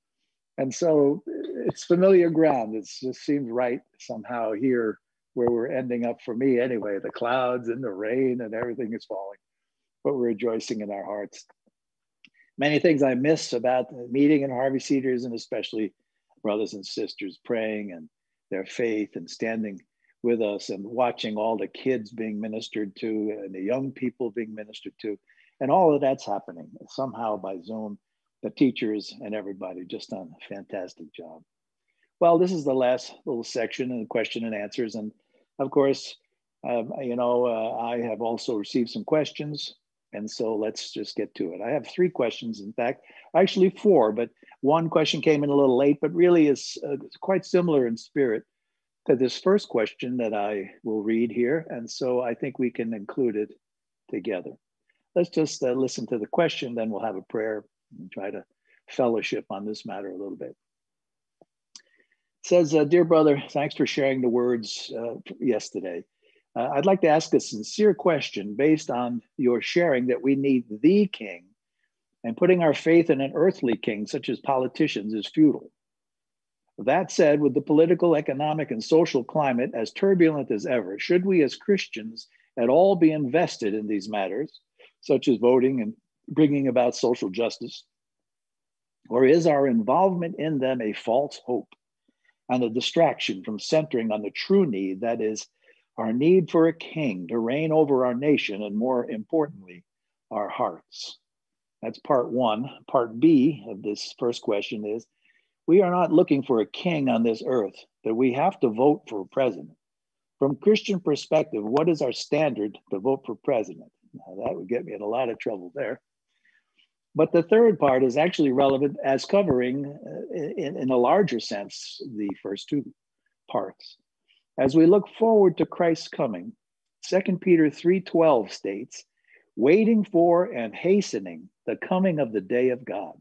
And so it's familiar ground. It just seems right somehow here where we're ending up for me anyway. The clouds and the rain and everything is falling. but we're rejoicing in our hearts. Many things I miss about meeting in Harvey Cedars, and especially brothers and sisters praying and their faith and standing with us and watching all the kids being ministered to and the young people being ministered to. And all of that's happening somehow by Zoom. The teachers and everybody just done a fantastic job. Well, this is the last little section and question and answers. And of course, um, you know, uh, I have also received some questions. And so let's just get to it. I have three questions, in fact, actually four, but one question came in a little late, but really is uh, quite similar in spirit to this first question that I will read here. And so I think we can include it together. Let's just uh, listen to the question, then we'll have a prayer and try to fellowship on this matter a little bit. It says, uh, Dear brother, thanks for sharing the words uh, yesterday. Uh, I'd like to ask a sincere question based on your sharing that we need the king and putting our faith in an earthly king, such as politicians, is futile. That said, with the political, economic, and social climate as turbulent as ever, should we as Christians at all be invested in these matters, such as voting and bringing about social justice? Or is our involvement in them a false hope and a distraction from centering on the true need, that is, our need for a king to reign over our nation and, more importantly, our hearts? That's part one. Part B of this first question is we are not looking for a king on this earth, but we have to vote for a president. From Christian perspective, what is our standard to vote for president? Now, that would get me in a lot of trouble there. But the third part is actually relevant as covering, uh, in, in a larger sense, the first two parts. As we look forward to Christ's coming, 2 Peter 3:12 states, waiting for and hastening the coming of the day of God.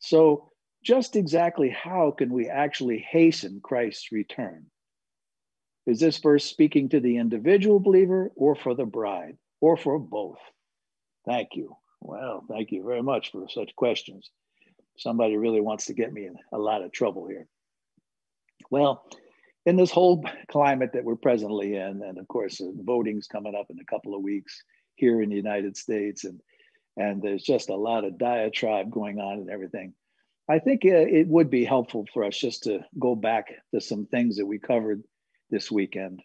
So, just exactly how can we actually hasten Christ's return? Is this verse speaking to the individual believer or for the bride or for both? Thank you. Well, thank you very much for such questions. Somebody really wants to get me in a lot of trouble here. Well, in this whole climate that we're presently in, and of course, uh, voting's coming up in a couple of weeks here in the United States, and and there's just a lot of diatribe going on and everything. I think uh, it would be helpful for us just to go back to some things that we covered this weekend.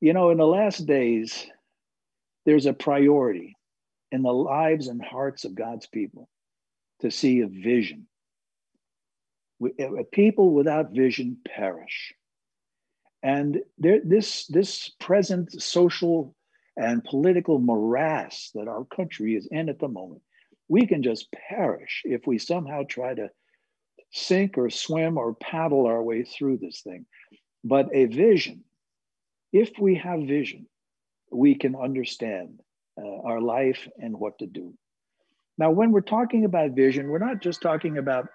You know, in the last days, there's a priority in the lives and hearts of God's people to see a vision. People without vision perish. And there, this, this present social and political morass that our country is in at the moment, we can just perish if we somehow try to sink or swim or paddle our way through this thing. But a vision, if we have vision, we can understand uh, our life and what to do. Now, when we're talking about vision, we're not just talking about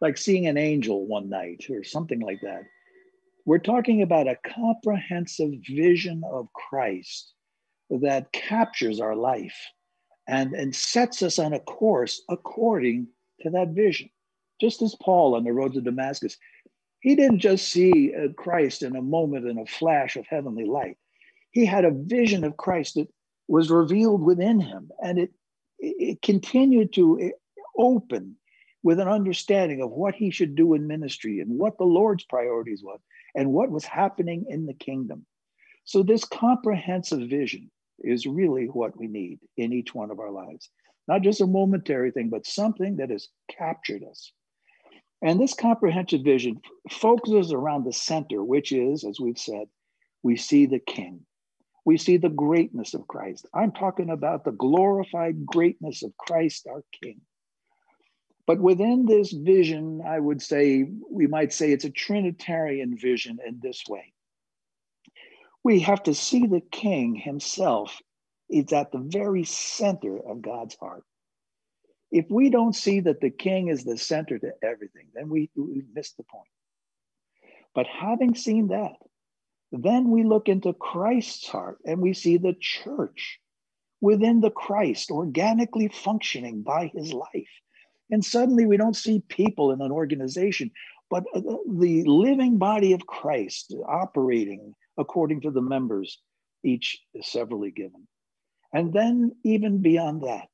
like seeing an angel one night or something like that. We're talking about a comprehensive vision of Christ that captures our life and, and sets us on a course according to that vision. Just as Paul on the road to Damascus, he didn't just see uh, Christ in a moment in a flash of heavenly light. He had a vision of Christ that was revealed within him, and it, it continued to open with an understanding of what he should do in ministry and what the Lord's priorities were and what was happening in the kingdom. So, this comprehensive vision is really what we need in each one of our lives. Not just a momentary thing, but something that has captured us. And this comprehensive vision focuses around the center, which is, as we've said, we see the King. We see the greatness of Christ. I'm talking about the glorified greatness of Christ, our King. But within this vision, I would say, we might say it's a Trinitarian vision in this way we have to see the king himself is at the very center of God's heart. If we don't see that the king is the center to everything, then we, we miss the point. But having seen that, then we look into Christ's heart and we see the church within the Christ organically functioning by his life. And suddenly we don't see people in an organization, but uh, the living body of Christ operating according to the members, each severally given. And then, even beyond that,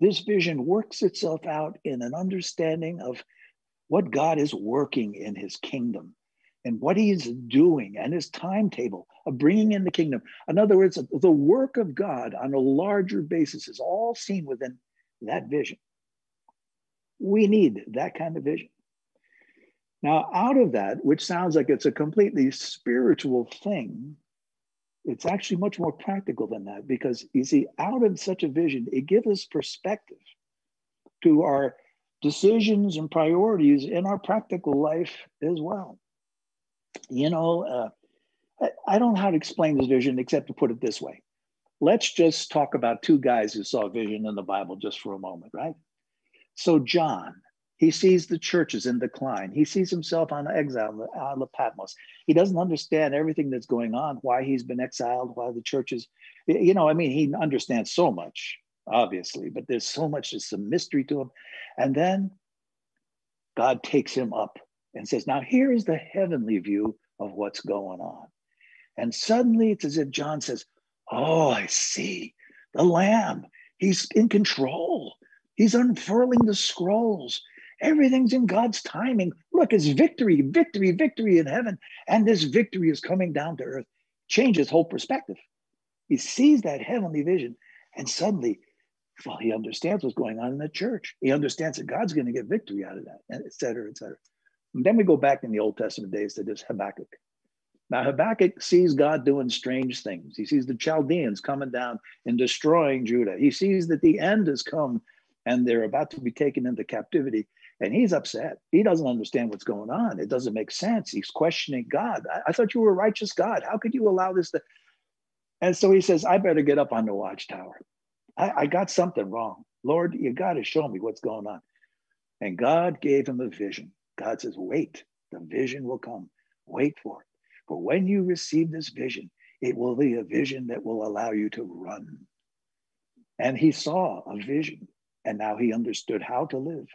this vision works itself out in an understanding of what God is working in his kingdom and what he is doing and his timetable of bringing in the kingdom. In other words, the work of God on a larger basis is all seen within that vision. We need that kind of vision. Now, out of that, which sounds like it's a completely spiritual thing, it's actually much more practical than that because you see, out of such a vision, it gives us perspective to our decisions and priorities in our practical life as well. You know, uh, I don't know how to explain this vision except to put it this way. Let's just talk about two guys who saw vision in the Bible just for a moment, right? So, John, he sees the churches in decline. He sees himself on exile on the Patmos. He doesn't understand everything that's going on, why he's been exiled, why the churches, you know, I mean, he understands so much, obviously, but there's so much, there's some mystery to him. And then God takes him up and says, Now here is the heavenly view of what's going on. And suddenly it's as if John says, Oh, I see the Lamb. He's in control. He's unfurling the scrolls. Everything's in God's timing. Look, it's victory, victory, victory in heaven. And this victory is coming down to earth. Changes whole perspective. He sees that heavenly vision, and suddenly, well, he understands what's going on in the church. He understands that God's going to get victory out of that, et cetera, et cetera. And then we go back in the Old Testament days to this Habakkuk. Now, Habakkuk sees God doing strange things. He sees the Chaldeans coming down and destroying Judah. He sees that the end has come and they're about to be taken into captivity. And he's upset. He doesn't understand what's going on. It doesn't make sense. He's questioning God. I, I thought you were a righteous God. How could you allow this to? And so he says, I better get up on the watchtower. I, I got something wrong. Lord, you got to show me what's going on. And God gave him a vision. God says, Wait, the vision will come. Wait for it. For when you receive this vision, it will be a vision that will allow you to run. And he saw a vision, and now he understood how to live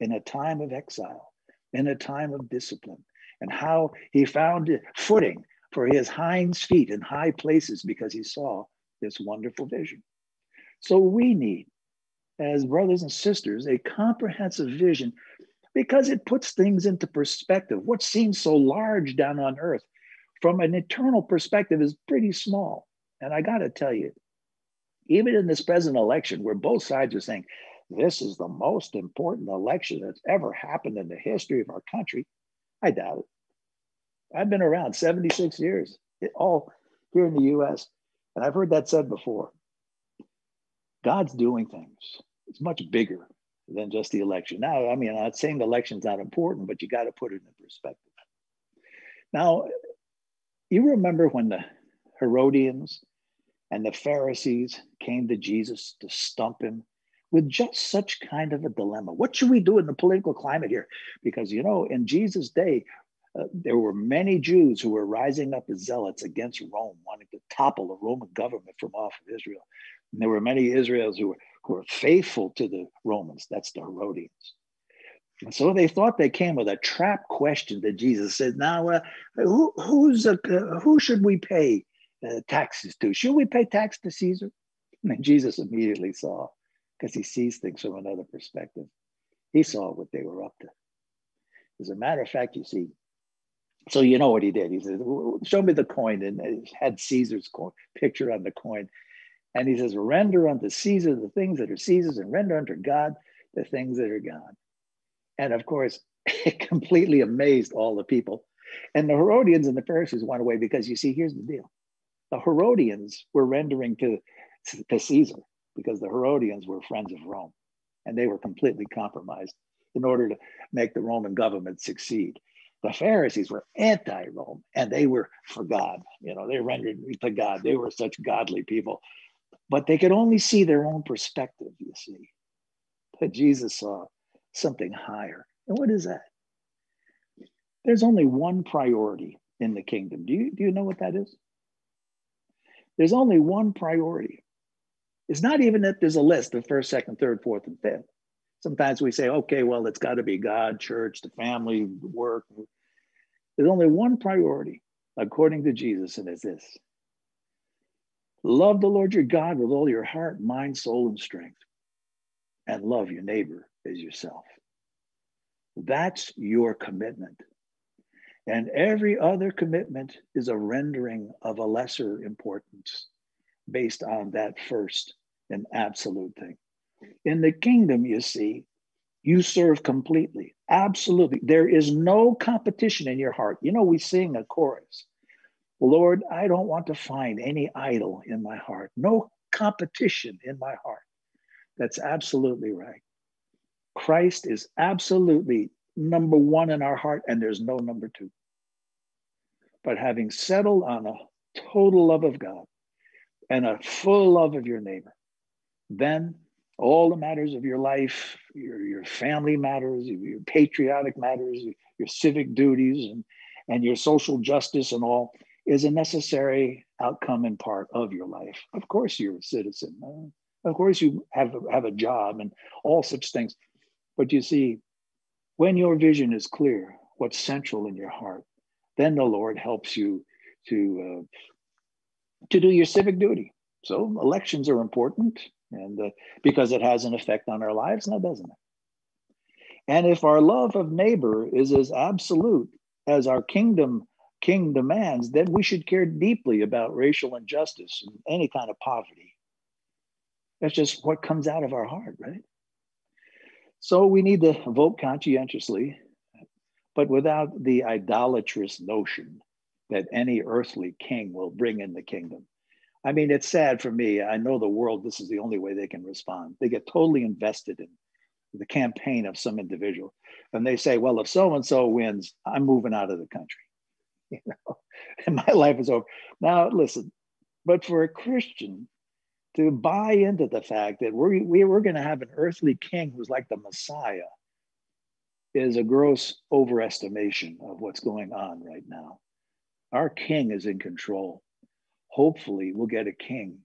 in a time of exile, in a time of discipline, and how he found footing for his hinds feet in high places because he saw this wonderful vision. So we need, as brothers and sisters, a comprehensive vision because it puts things into perspective. What seems so large down on earth from an eternal perspective is pretty small. And I got to tell you, even in this present election, where both sides are saying, this is the most important election that's ever happened in the history of our country. I doubt it. I've been around 76 years, eh, all here in the US, and I've heard that said before. God's doing things. It's much bigger than just the election. Now, I mean, I'm not saying the election's not important, but you got to put it in perspective. Now, you remember when the Herodians and the Pharisees came to Jesus to stump him with just such kind of a dilemma. What should we do in the political climate here? Because, you know, in Jesus' day, uh, there were many Jews who were rising up as zealots against Rome, wanting to topple the Roman government from off of Israel. And there were many Israels who were, who were faithful to the Romans. That's the Herodians. And so they thought they came with a trap question that Jesus said, "Now, uh, who, who's a, uh, who should we pay uh, taxes to? Should we pay tax to Caesar?" And Jesus immediately saw because he sees things from another perspective. He saw what they were up to. As a matter of fact, you see, so you know what he did. He said, Show me the coin, and had Caesar's coin, picture on the coin. And he says, Render unto Caesar the things that are Caesar's, and render unto God the things that are God. And of course, it completely amazed all the people. And the Herodians and the Pharisees went away because you see, here's the deal the Herodians were rendering to, to Caesar because the Herodians were friends of Rome and they were completely compromised in order to make the Roman government succeed. The Pharisees were anti Rome and they were for God. You know, they rendered to God. They were such godly people, but they could only see their own perspective, you see. But Jesus saw something higher. And what is that? There's only one priority in the kingdom. Do you, do you know what that is? There's only one priority. It's not even that there's a list of first, second, third, fourth, and fifth. Sometimes we say, okay, well, it's got to be God, church, the family, work. There's only one priority, according to Jesus, and it's this Love the Lord your God with all your heart, mind, soul, and strength, and love your neighbor as yourself. That's your commitment. And every other commitment is a rendering of a lesser importance based on that first and absolute thing. In the kingdom, you see, you serve completely, absolutely. There is no competition in your heart. You know, we sing a chorus Lord, I don't want to find any idol in my heart, no competition in my heart. That's absolutely right. Christ is absolutely number one in our heart, and there's no number two. But having settled on a total love of God and a full love of your neighbor, then all the matters of your life, your, your family matters, your patriotic matters, your civic duties, and, and your social justice, and all is a necessary outcome and part of your life. Of course, you're a citizen. Uh, of course, you have, have a job and all such things. But you see, when your vision is clear, what's central in your heart, then the Lord helps you to uh, to do your civic duty. So elections are important, and uh, because it has an effect on our lives, now doesn't it? And if our love of neighbor is as absolute as our kingdom king demands, then we should care deeply about racial injustice and any kind of poverty. That's just what comes out of our heart, right? So we need to vote conscientiously, but without the idolatrous notion that any earthly king will bring in the kingdom. I mean, it's sad for me. I know the world, this is the only way they can respond. They get totally invested in the campaign of some individual. And they say, well, if so and so wins, I'm moving out of the country. you know, and my life is over. Now, listen, but for a Christian to buy into the fact that we're, we, we're going to have an earthly king who's like the Messiah is a gross overestimation of what's going on right now. Our king is in control. Hopefully, we'll get a king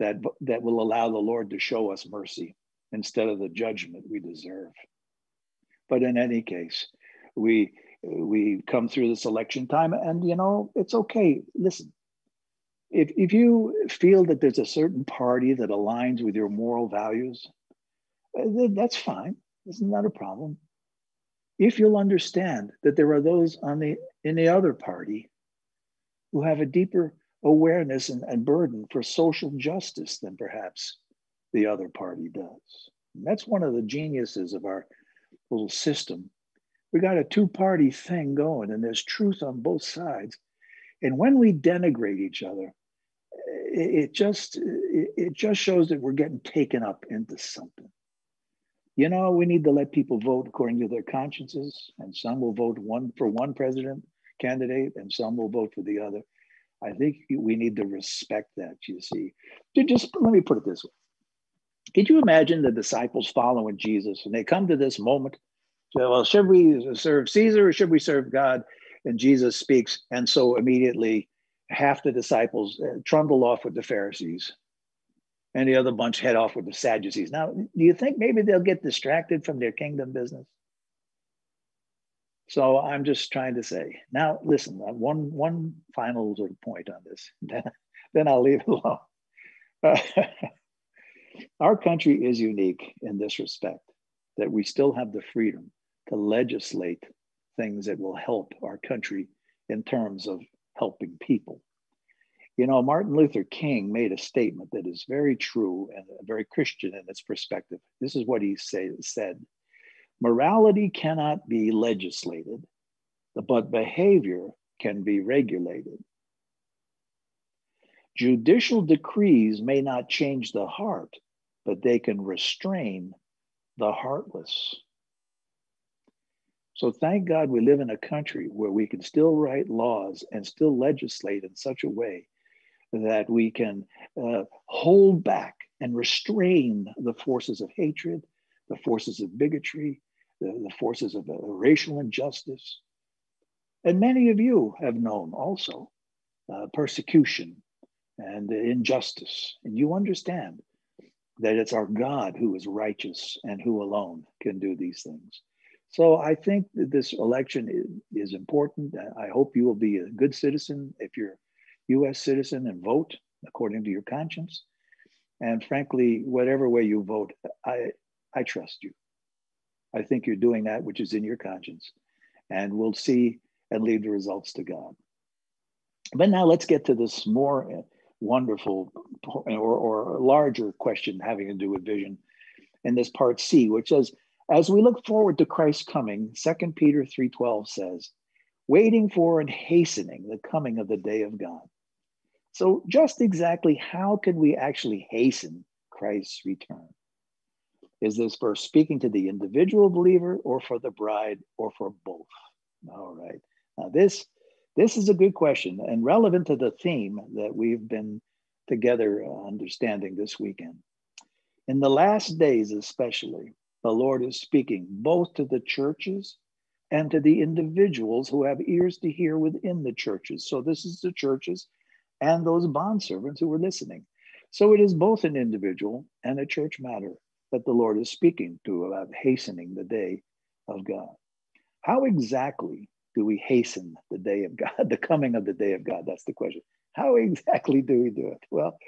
that, that will allow the Lord to show us mercy instead of the judgment we deserve. But in any case, we we come through this election time and you know it's okay. Listen if, if you feel that there's a certain party that aligns with your moral values uh, that's fine. It's not a problem. If you'll understand that there are those on the in the other party who have a deeper awareness and, and burden for social justice than perhaps the other party does. And that's one of the geniuses of our little system we got a two party thing going, and there's truth on both sides. And when we denigrate each other, it, it just it, it just shows that we're getting taken up into something. You know, we need to let people vote according to their consciences, and some will vote one for one president candidate, and some will vote for the other. I think we need to respect that. You see, just let me put it this way: Could you imagine the disciples following Jesus, and they come to this moment well, should we serve Caesar or should we serve God? And Jesus speaks. And so immediately half the disciples uh, trundle off with the Pharisees and the other bunch head off with the Sadducees. Now, do you think maybe they'll get distracted from their kingdom business? So I'm just trying to say. Now, listen, uh, one, one final sort of point on this, then, then I'll leave it alone. Uh, our country is unique in this respect that we still have the freedom to legislate things that will help our country in terms of helping people. You know, Martin Luther King made a statement that is very true and very Christian in its perspective. This is what he say, said Morality cannot be legislated, but behavior can be regulated. Judicial decrees may not change the heart, but they can restrain the heartless. So thank God we live in a country where we can still write laws and still legislate in such a way that we can uh, hold back and restrain the forces of hatred, the forces of bigotry, the, the forces of uh, racial injustice. And many of you have known also uh, persecution and injustice. And you understand that it's our God who is righteous and who alone can do these things. So I think that this election is, is important. I hope you will be a good citizen if you're U.S. citizen and vote. according to your conscience. And frankly, whatever way you vote, I, I trust you. I think you're doing that which is in your conscience. And we'll see and leave the results to God. But now let's get to this more uh, wonderful or, or larger question having to do with vision in this part C, which says, as we look forward to Christ's coming, 2 Peter 3:12 says, waiting for and hastening the coming of the day of God. So just exactly how can we actually hasten Christ's return? Is this verse speaking to the individual believer or for the bride or for both? All right. Now this this is a good question and relevant to the theme that we've been together uh, understanding this weekend. In the last days, especially, the Lord is speaking both to the churches and to the individuals who have ears to hear within the churches. So, this is the churches and those bondservants who were listening. So, it is both an individual and a church matter that the Lord is speaking to about hastening the day of God. How exactly do we hasten the day of God, the coming of the day of God? That's the question. How exactly do we do it? Well,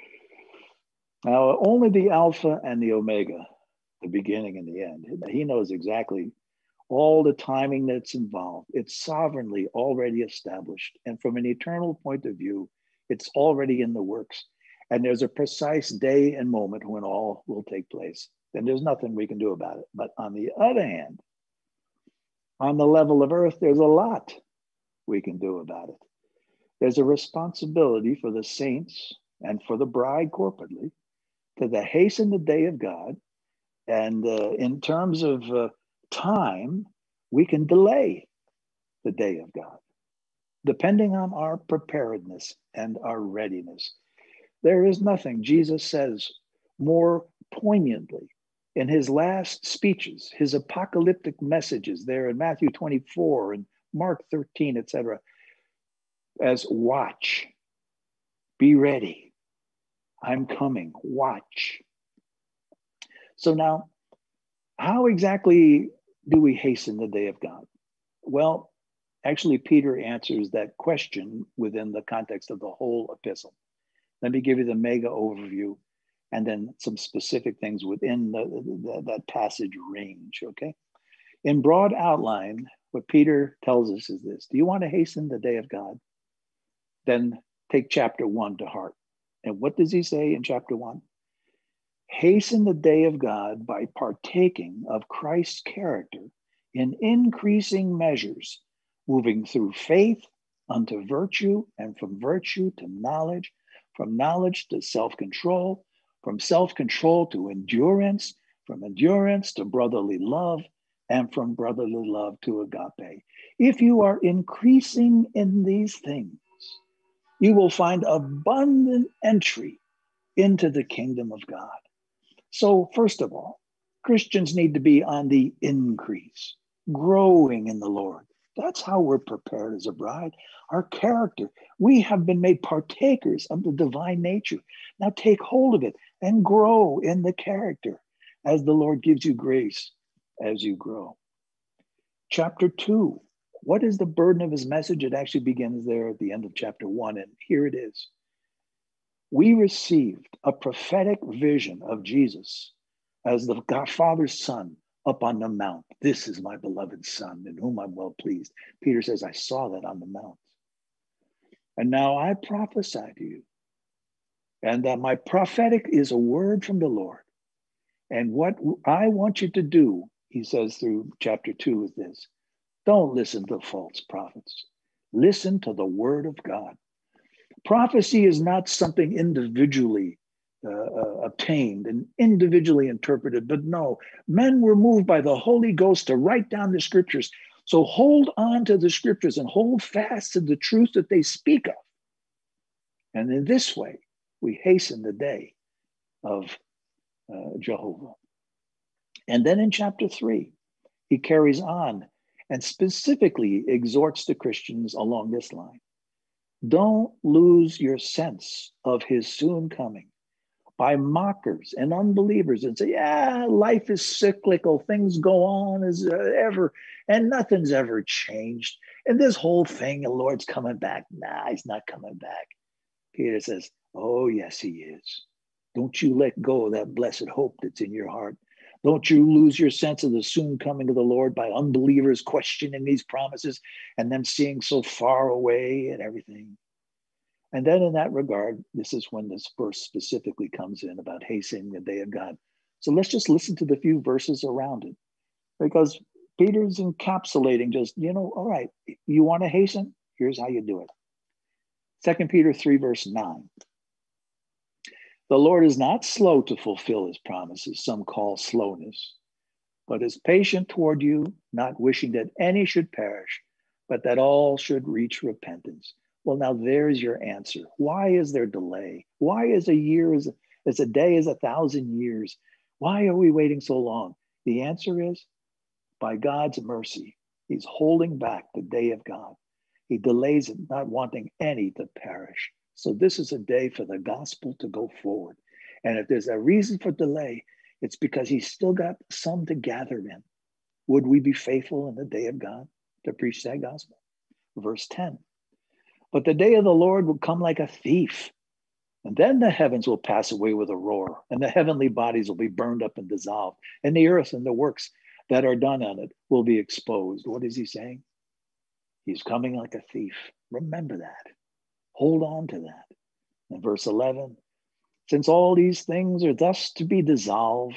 now, only the Alpha and the Omega, the beginning and the end. He knows exactly all the timing that's involved. It's sovereignly already established. And from an eternal point of view, it's already in the works. And there's a precise day and moment when all will take place. Then there's nothing we can do about it. But on the other hand, on the level of earth, there's a lot we can do about it. There's a responsibility for the saints and for the bride corporately to the hasten the day of God. And uh, in terms of uh, time, we can delay the day of God, depending on our preparedness and our readiness. There is nothing, Jesus says, more poignantly in his last speeches, his apocalyptic messages there in Matthew 24 and Mark 13, etc., as watch, be ready, I'm coming, watch. So now, how exactly do we hasten the day of God? Well, actually, Peter answers that question within the context of the whole epistle. Let me give you the mega overview and then some specific things within the, the, that passage range, okay? In broad outline, what Peter tells us is this Do you want to hasten the day of God? Then take chapter one to heart. And what does he say in chapter one? Hasten the day of God by partaking of Christ's character in increasing measures, moving through faith unto virtue, and from virtue to knowledge, from knowledge to self control, from self control to endurance, from endurance to brotherly love, and from brotherly love to agape. If you are increasing in these things, you will find abundant entry into the kingdom of God. So, first of all, Christians need to be on the increase, growing in the Lord. That's how we're prepared as a bride. Our character, we have been made partakers of the divine nature. Now take hold of it and grow in the character as the Lord gives you grace as you grow. Chapter two what is the burden of his message? It actually begins there at the end of chapter one, and here it is. We received a prophetic vision of Jesus as the Father's Son up on the mount. This is my beloved Son, in whom I'm well pleased. Peter says, I saw that on the mount. And now I prophesy to you, and that my prophetic is a word from the Lord. And what I want you to do, he says through chapter two, is this don't listen to false prophets. Listen to the word of God. Prophecy is not something individually uh, uh, obtained and individually interpreted, but no, men were moved by the Holy Ghost to write down the scriptures. So hold on to the scriptures and hold fast to the truth that they speak of. And in this way, we hasten the day of uh, Jehovah. And then in chapter three, he carries on and specifically exhorts the Christians along this line. Don't lose your sense of his soon coming by mockers and unbelievers and say, yeah, life is cyclical. Things go on as uh, ever, and nothing's ever changed. And this whole thing, the Lord's coming back. Nah, he's not coming back. Peter says, Oh, yes, he is. Don't you let go of that blessed hope that's in your heart. Don't you lose your sense of the soon coming of the Lord by unbelievers questioning these promises and them seeing so far away and everything. And then, in that regard, this is when this verse specifically comes in about hastening the day of God. So let's just listen to the few verses around it because Peter's encapsulating just, you know, all right, you want to hasten? Here's how you do it. Second Peter 3, verse 9. The Lord is not slow to fulfill his promises, some call slowness, but is patient toward you, not wishing that any should perish, but that all should reach repentance. Well, now there's your answer. Why is there delay? Why is a year as, as a day as a thousand years? Why are we waiting so long? The answer is by God's mercy, He's holding back the day of God. He delays it, not wanting any to perish. So this is a day for the gospel to go forward. And if there's a reason for delay, it's because He's still got some to gather in. Would we be faithful in the day of God to preach that gospel? Verse 10. But the day of the Lord will come like a thief. And then the heavens will pass away with a roar, and the heavenly bodies will be burned up and dissolved, and the earth and the works that are done on it will be exposed. What is he saying? He's coming like a thief. Remember that. Hold on to that. In verse 11, since all these things are thus to be dissolved,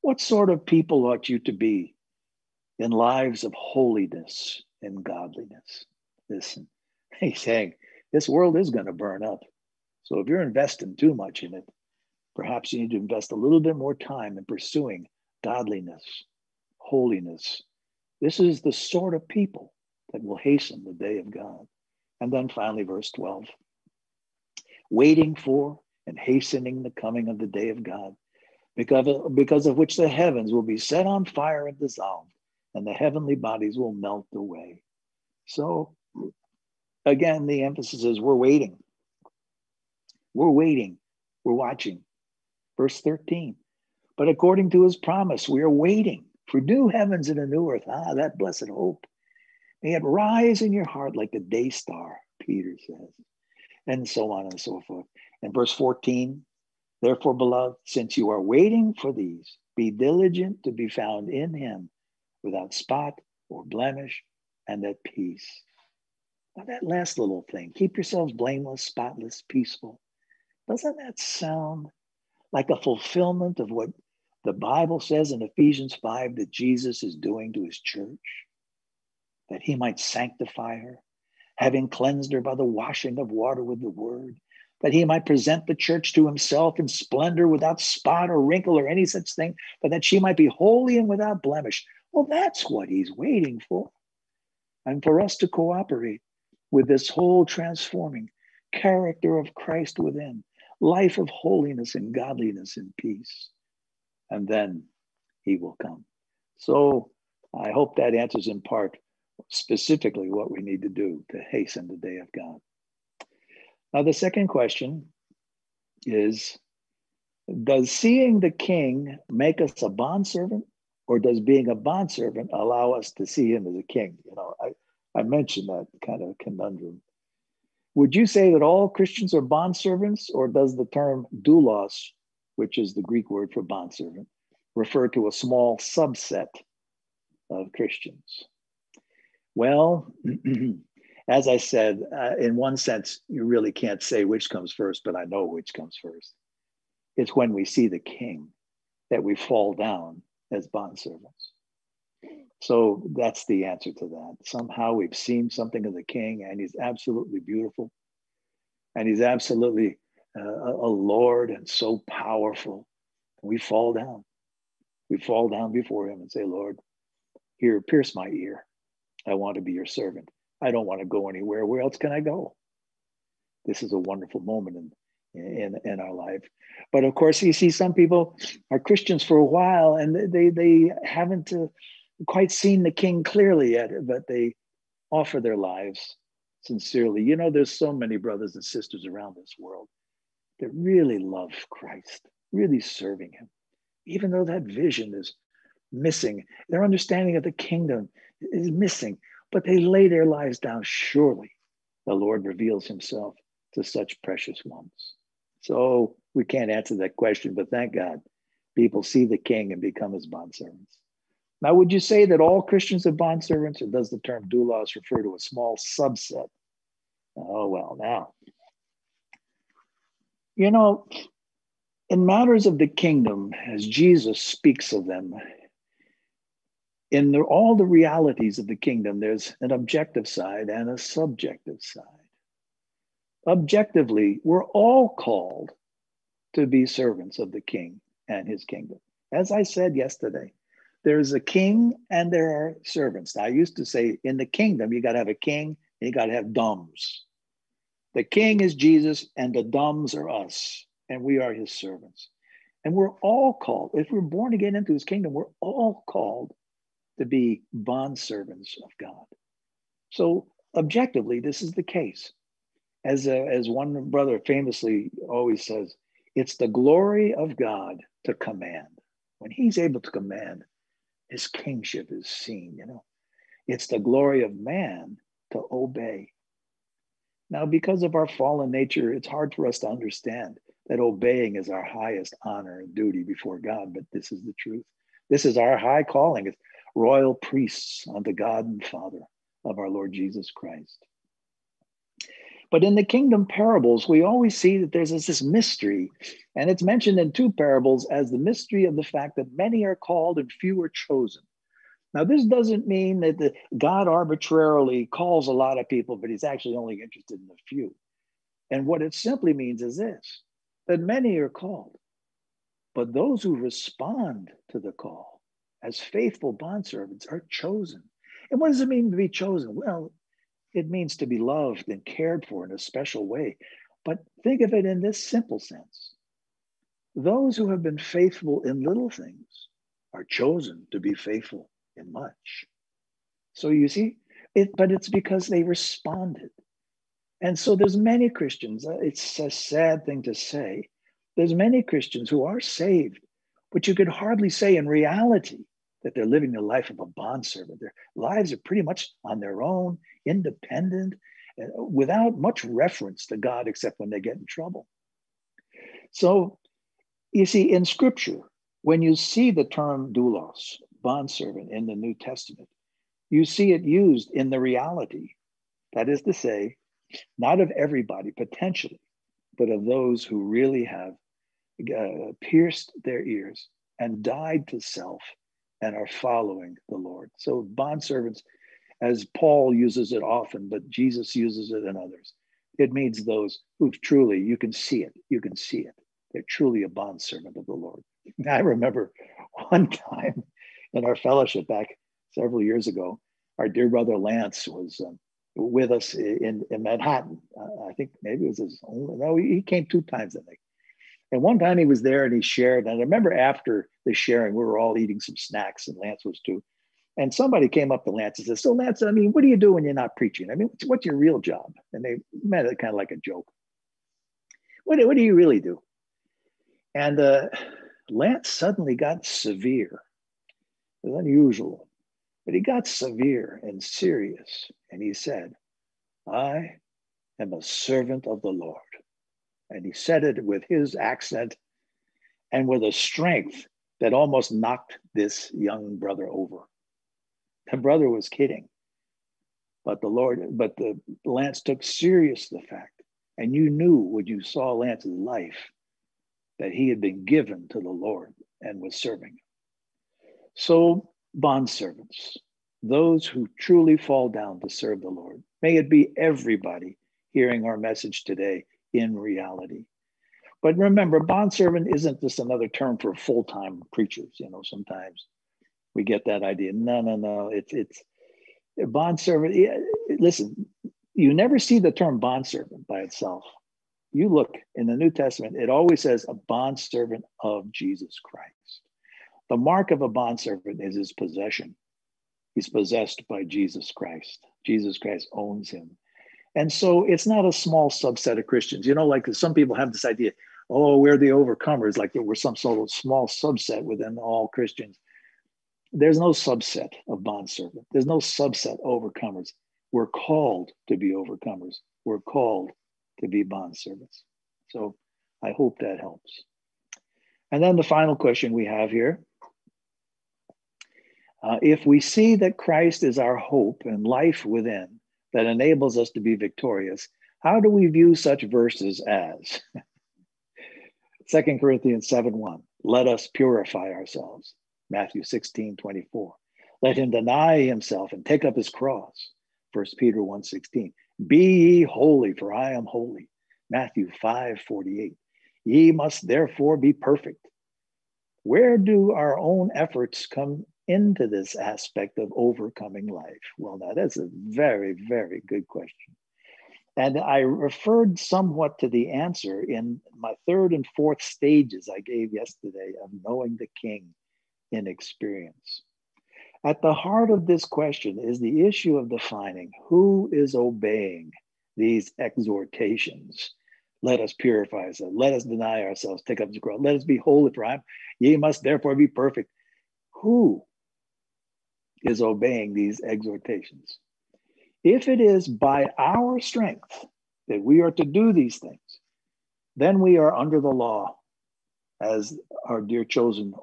what sort of people ought you to be in lives of holiness and godliness? Listen, he's saying this world is going to burn up. So if you're investing too much in it, perhaps you need to invest a little bit more time in pursuing godliness, holiness. This is the sort of people that will hasten the day of God. And then finally, verse 12 waiting for and hastening the coming of the day of God, because of, because of which the heavens will be set on fire and dissolved, and the heavenly bodies will melt away. So, again, the emphasis is we're waiting. We're waiting. We're watching. Verse 13. But according to his promise, we are waiting for new heavens and a new earth. Ah, that blessed hope. May it rise in your heart like a day star, Peter says, and so on and so forth. And verse 14, therefore, beloved, since you are waiting for these, be diligent to be found in him without spot or blemish and at peace. Now, that last little thing, keep yourselves blameless, spotless, peaceful. Doesn't that sound like a fulfillment of what the Bible says in Ephesians 5 that Jesus is doing to his church? That he might sanctify her, having cleansed her by the washing of water with the word, that he might present the church to himself in splendor without spot or wrinkle or any such thing, but that she might be holy and without blemish. Well, that's what he's waiting for. And for us to cooperate with this whole transforming character of Christ within life of holiness and godliness and peace. And then he will come. So I hope that answers in part specifically what we need to do to hasten the day of God. Now, the second question is Does seeing the king make us a bondservant, or does being a bondservant allow us to see him as a king? You know, I, I mentioned that kind of conundrum. Would you say that all Christians are bondservants, or does the term doulos, which is the Greek word for bondservant, refer to a small subset of Christians? Well, as I said, uh, in one sense, you really can't say which comes first, but I know which comes first. It's when we see the king that we fall down as bondservants. So that's the answer to that. Somehow we've seen something of the king, and he's absolutely beautiful. And he's absolutely uh, a Lord and so powerful. We fall down. We fall down before him and say, Lord, here, pierce my ear. I want to be your servant. I don't want to go anywhere. Where else can I go? This is a wonderful moment in, in, in our life. But of course, you see some people are Christians for a while and they, they haven't uh, quite seen the king clearly yet, but they offer their lives sincerely. You know, there's so many brothers and sisters around this world that really love Christ, really serving him, even though that vision is missing. Their understanding of the kingdom is missing, but they lay their lives down. Surely the Lord reveals himself to such precious ones. So we can't answer that question, but thank God people see the king and become his bondservants. Now, would you say that all Christians are bondservants, or does the term doulos refer to a small subset? Oh, well, now, you know, in matters of the kingdom, as Jesus speaks of them, in the, all the realities of the kingdom, there's an objective side and a subjective side. Objectively, we're all called to be servants of the king and his kingdom. As I said yesterday, there's a king and there are servants. Now, I used to say in the kingdom, you got to have a king and you got to have dumbs. The king is Jesus and the dumbs are us, and we are his servants. And we're all called, if we're born again into his kingdom, we're all called to be bond servants of God. So, objectively, this is the case. As, a, as one brother famously always says, it's the glory of God to command. When he's able to command, his kingship is seen, you know. It's the glory of man to obey. Now, because of our fallen nature, it's hard for us to understand that obeying is our highest honor and duty before God, but this is the truth. This is our high calling as royal priests unto God and Father of our Lord Jesus Christ. But in the kingdom parables, we always see that there's this mystery, and it's mentioned in two parables as the mystery of the fact that many are called and few are chosen. Now, this doesn't mean that the, God arbitrarily calls a lot of people, but he's actually only interested in a few. And what it simply means is this that many are called, but those who respond to the call as faithful bondservants are chosen. And what does it mean to be chosen? Well, it means to be loved and cared for in a special way. But think of it in this simple sense those who have been faithful in little things are chosen to be faithful in much. So you see, it, but it's because they responded. And so there's many Christians, uh, it's a sad thing to say, there's many Christians who are saved, but you could hardly say in reality that they're living the life of a bondservant. Their lives are pretty much on their own, independent, without much reference to God except when they get in trouble. So, you see, in scripture, when you see the term doulos, bondservant, in the New Testament, you see it used in the reality. That is to say, not of everybody, potentially, but of those who really have uh, pierced their ears and died to self and are following the Lord. So, bondservants, as Paul uses it often, but Jesus uses it in others, it means those who truly, you can see it, you can see it. They're truly a bondservant of the Lord. I remember one time in our fellowship back several years ago, our dear brother Lance was um, with us in, in Manhattan. Uh, I think maybe it was his only, no, he came two times, I think. And one time he was there and he shared. And I remember after the sharing, we were all eating some snacks, and Lance was too. And somebody came up to Lance and said, So, Lance, I mean, what do you do when you're not preaching? I mean, what's, your real job? And they meant it kind of like a joke. What, what do you really do? And uh, Lance suddenly got severe. It was unusual, but he got severe and serious. And he said, I am a servant of the Lord. And he said it with his accent and with a strength that almost knocked this young brother over. The brother was kidding, but the Lord, but the Lance took serious the fact, and you knew when you saw Lance's life that he had been given to the Lord and was serving. So, bond servants, those who truly fall down to serve the Lord, may it be everybody hearing our message today in reality. But remember, bondservant isn't just another term for full-time preachers. You know, sometimes we get that idea. No, no, no. It's it's bondservant. Listen, you never see the term bondservant by itself. You look in the New Testament; it always says a bondservant of Jesus Christ. The mark of a bondservant is his possession. He's possessed by Jesus Christ. Jesus Christ owns him. And so it's not a small subset of Christians. You know, like some people have this idea, oh, we're the overcomers, like we're some sort of small subset within all Christians. There's no subset of bondservant. There's no subset overcomers. We're called to be overcomers. We're called to be bondservants. So I hope that helps. And then the final question we have here uh, if we see that Christ is our hope and life within that enables us to be victorious, how do we view such verses as 2 Corinthians 7 1, let us purify ourselves. Matthew 16 24, let him deny himself and take up his cross. 1 Peter 1 16, be ye holy, for I am holy. Matthew 5 48, ye must therefore be perfect. Where do our own efforts come into this aspect of overcoming life? Well, now that's a very, very good question. And I referred somewhat to the answer in my third and fourth stages I gave yesterday of knowing the King in experience. At the heart of this question is the issue of defining who is obeying these exhortations. Let us purify ourselves. Let us deny ourselves. Take up the cross. Let us be holy for I Ye must therefore be perfect. Who is obeying these exhortations. If it is by our strength that we are to do these things, then we are under the law as our dear chosen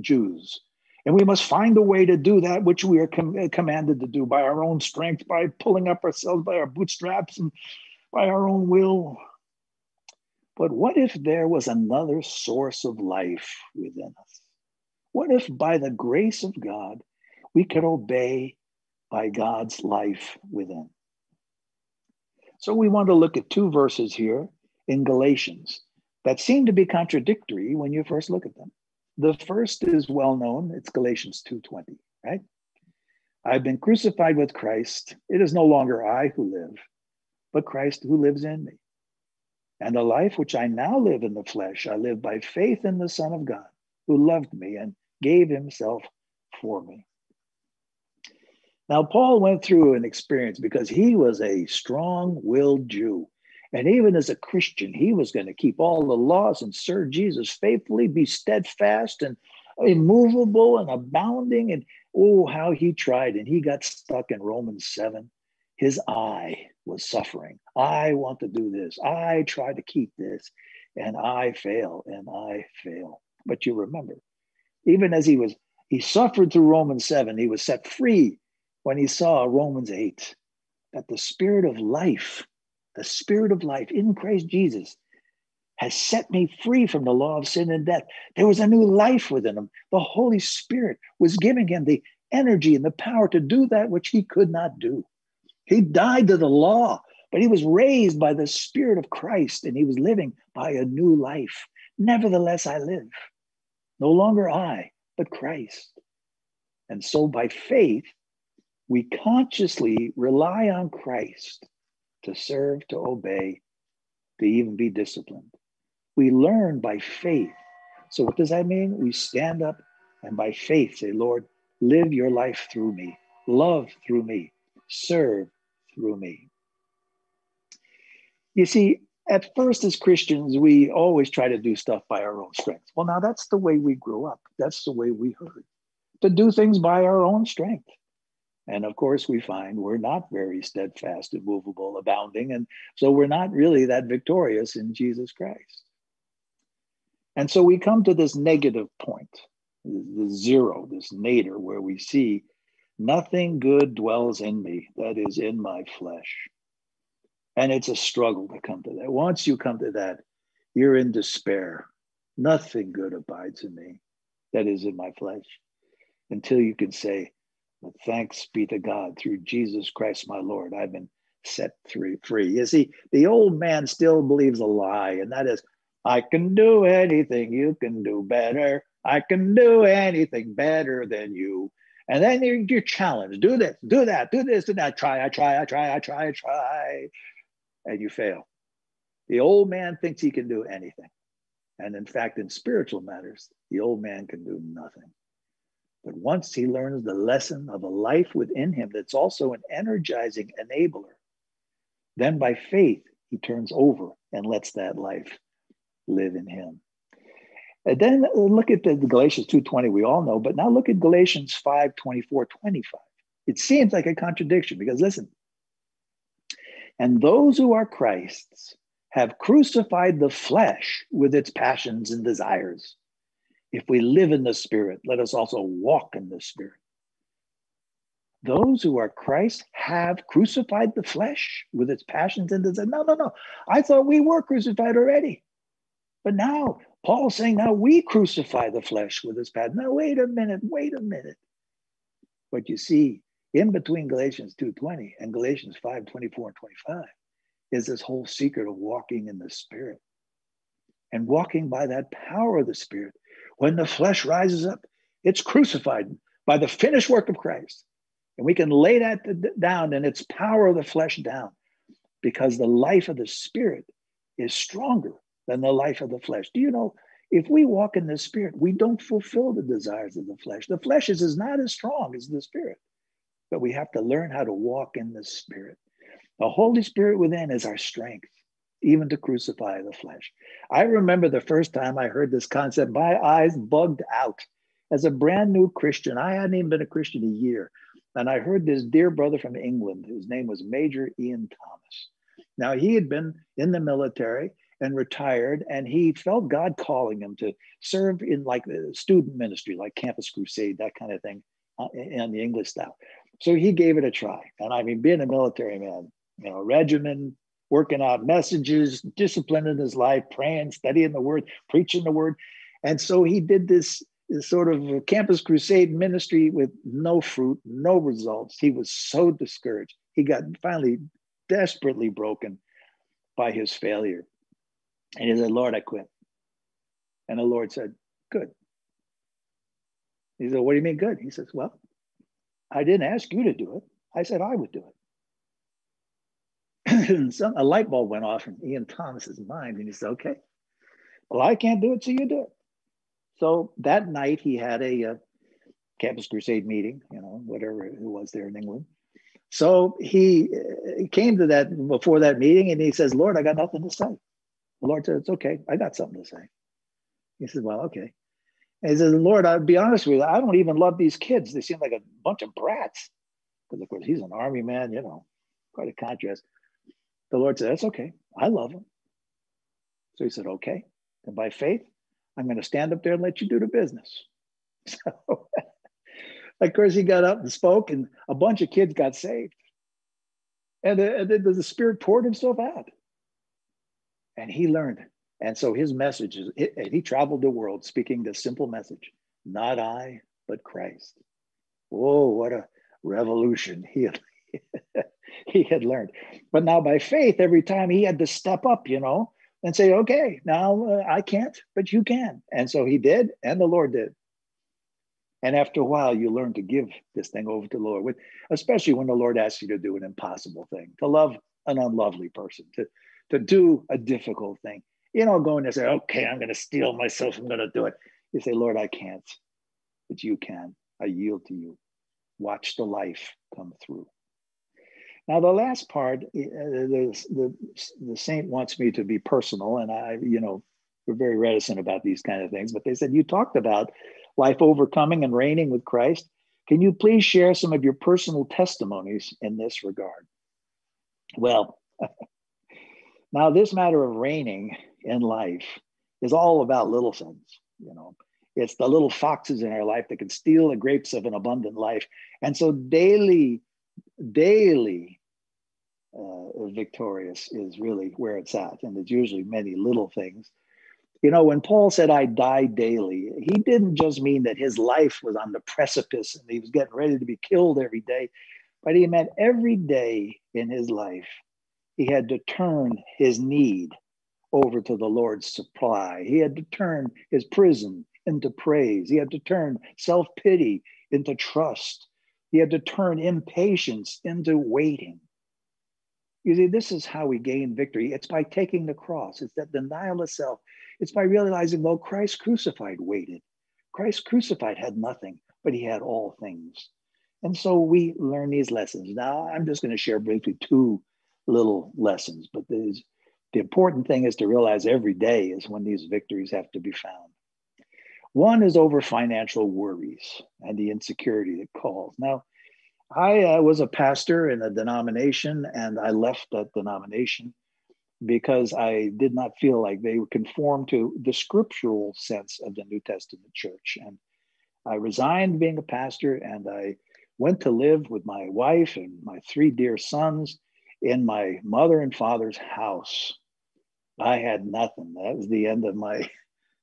Jews. And we must find a way to do that which we are com- commanded to do by our own strength, by pulling up ourselves by our bootstraps and by our own will. But what if there was another source of life within us? What if by the grace of God, we can obey by God's life within. So we want to look at two verses here in Galatians that seem to be contradictory when you first look at them. The first is well known, it's Galatians 2:20, right? I've been crucified with Christ. It is no longer I who live, but Christ who lives in me. And the life which I now live in the flesh, I live by faith in the Son of God, who loved me and gave himself for me. Now, Paul went through an experience because he was a strong willed Jew. And even as a Christian, he was going to keep all the laws and serve Jesus faithfully, be steadfast and immovable and abounding. And oh, how he tried. And he got stuck in Romans 7. His eye was suffering. I want to do this. I try to keep this. And I fail and I fail. But you remember, even as he was, he suffered through Romans 7, he was set free when he saw Romans 8 that the spirit of life, the spirit of life in Christ Jesus, has set me free from the law of sin and death. There was a new life within him. The Holy Spirit was giving him the energy and the power to do that which he could not do. He died to the law, but he was raised by the Spirit of Christ and he was living by a new life. Nevertheless, I live. No longer I, but Christ. And so by faith, we consciously rely on Christ to serve, to obey, to even be disciplined. We learn by faith. So, what does that mean? We stand up and by faith say, Lord, live your life through me, love through me, serve through me. You see, at first, as Christians, we always try to do stuff by our own strength. Well, now that's the way we grew up, that's the way we heard to do things by our own strength. And of course, we find we're not very steadfast, immovable, abounding. And so we're not really that victorious in Jesus Christ. And so we come to this negative point, the zero, this nadir, where we see nothing good dwells in me, that is in my flesh. And it's a struggle to come to that. Once you come to that, you're in despair. Nothing good abides in me, that is in my flesh, until you can say, but thanks be to God through Jesus Christ, my Lord, I've been set free. You see, the old man still believes a lie, and that is, I can do anything you can do better. I can do anything better than you. And then you're, you're challenged do this, do that, do this, and that. Try, I try, I try, I try, I try. And you fail. The old man thinks he can do anything. And in fact, in spiritual matters, the old man can do nothing. But once he learns the lesson of a life within him that's also an energizing enabler, then by faith, he turns over and lets that life live in him. And then look at the, Galatians 2.20, we all know, but now look at Galatians 5, 24, 25. It seems like a contradiction because listen, and those who are Christ's have crucified the flesh with its passions and desires. If we live in the Spirit, let us also walk in the Spirit. Those who are Christ have crucified the flesh with its passions and desires. No, no, no. I thought we were crucified already. But now, Paul's saying, now we crucify the flesh with its passions. Now, wait a minute, wait a minute. What you see in between Galatians 2.20 and Galatians 5, 24 and 25 is this whole secret of walking in the Spirit and walking by that power of the Spirit. When the flesh rises up, it's crucified by the finished work of Christ. And we can lay that down and its power of the flesh down because the life of the Spirit is stronger than the life of the flesh. Do you know? If we walk in the Spirit, we don't fulfill the desires of the flesh. The flesh is, is not as strong as the Spirit, but we have to learn how to walk in the Spirit. The Holy Spirit within is our strength, even to crucify the flesh. I remember the first time I heard this concept, my eyes bugged out. As a brand new Christian, I hadn't even been a Christian a year. And I heard this dear brother from England, whose name was Major Ian Thomas. Now, he had been in the military and retired, and he felt God calling him to serve in like student ministry, like Campus Crusade, that kind of thing, uh, in the English style. So he gave it a try. And I mean, being a military man, you know, regimen, working out messages, discipline in his life, praying, studying the word, preaching the word. And so he did this sort of campus crusade ministry with no fruit, no results. He was so discouraged. He got finally desperately broken by his failure. And he said, Lord, I quit. And the Lord said, Good. He said, What do you mean good? He says, Well, I didn't ask you to do it. I said I would do it. some, a light bulb went off in Ian Thomas's mind, and he said, "Okay, well, I can't do it, so you do it." So that night, he had a, a uh, Campus Crusade meeting, you know, whatever it was there in England. So he, he came to that before that meeting, and he says, "Lord, I got nothing to say." The Lord said, "It's okay, I got something to say." He says, "Well, okay." And he says, Lord, I'll be honest with you, I don't even love these kids. They seem like a bunch of brats. Because, of course, he's an army man, you know, quite a contrast. The Lord said, That's okay. I love him. So he said, Okay. And by faith, I'm going to stand up there and let you do the business. So, of course, he got up and spoke, and a bunch of kids got saved. And the, the, Spirit poured himself out. And he learned. And so his message is, and he traveled the world speaking the simple message not I, but Christ. Whoa, what a revolution he he had learned. But now by faith, every time he had to step up, you know, and say, okay, now uh, I can't, but you can. And so he did, and the Lord did. And after a while, you learn to give this thing over to the Lord, with, especially when the Lord asks you to do an impossible thing, to love an unlovely person, to, to do a difficult thing. You know, going to say, okay, I'm going to steel myself, I'm going to do it. You say, Lord, I can't, but you can. I yield to you. Watch the life come through. Now, the last part, uh, the, the, the saint wants me to be personal, and I, you know, we're very reticent about these kind of things, but they said, You talked about life overcoming and reigning with Christ. Can you please share some of your personal testimonies in this regard? Well, now, this matter of reigning in life is all about little things, you know. It's the little foxes in our life that can steal the grapes of an abundant life. And so daily daily uh, victorious is really where it's at. And it's usually many little things. You know, when Paul said, I die daily, he didn't just mean that his life was on the precipice and he was getting ready to be killed every day, but he meant every day in his life, he had to turn his need over to the Lord's supply. He had to turn his prison into praise. He had to turn self pity into trust. He had to turn impatience into waiting. You see, this is how we gain victory. It's by taking the cross. It's that denial of self. It's by realizing, well, Christ crucified waited. Christ crucified had nothing, but he had all things. And so we learn these lessons. Now, I'm just going to share briefly two little lessons, but the important thing is to realize every day is when these victories have to be found. One is over financial worries and the insecurity that calls. Now, I uh, was a pastor in a denomination and I left that denomination because I did not feel like they conformed to the scriptural sense of the New Testament church. And I resigned being a pastor and I went to live with my wife and my three dear sons in my mother and father's house. I had nothing. That was the end of my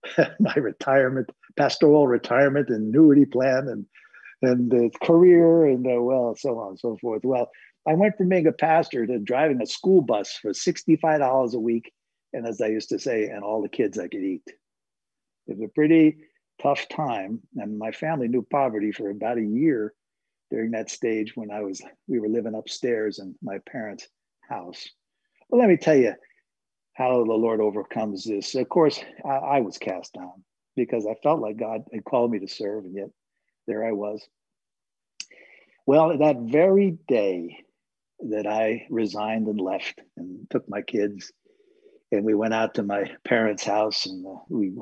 my retirement, pastoral retirement, annuity plan, and and the career, and uh, well, so on and so forth. Well, I went from being a pastor to driving a school bus for sixty-five dollars a week, and as I used to say, and all the kids I could eat. It was a pretty tough time, and my family knew poverty for about a year during that stage when I was we were living upstairs in my parents' house. Well, let me tell you how the Lord overcomes this. Of course, I, I was cast down because I felt like God had called me to serve, and yet there I was. Well, that very day that I resigned and left and took my kids, and we went out to my parents' house, and uh, we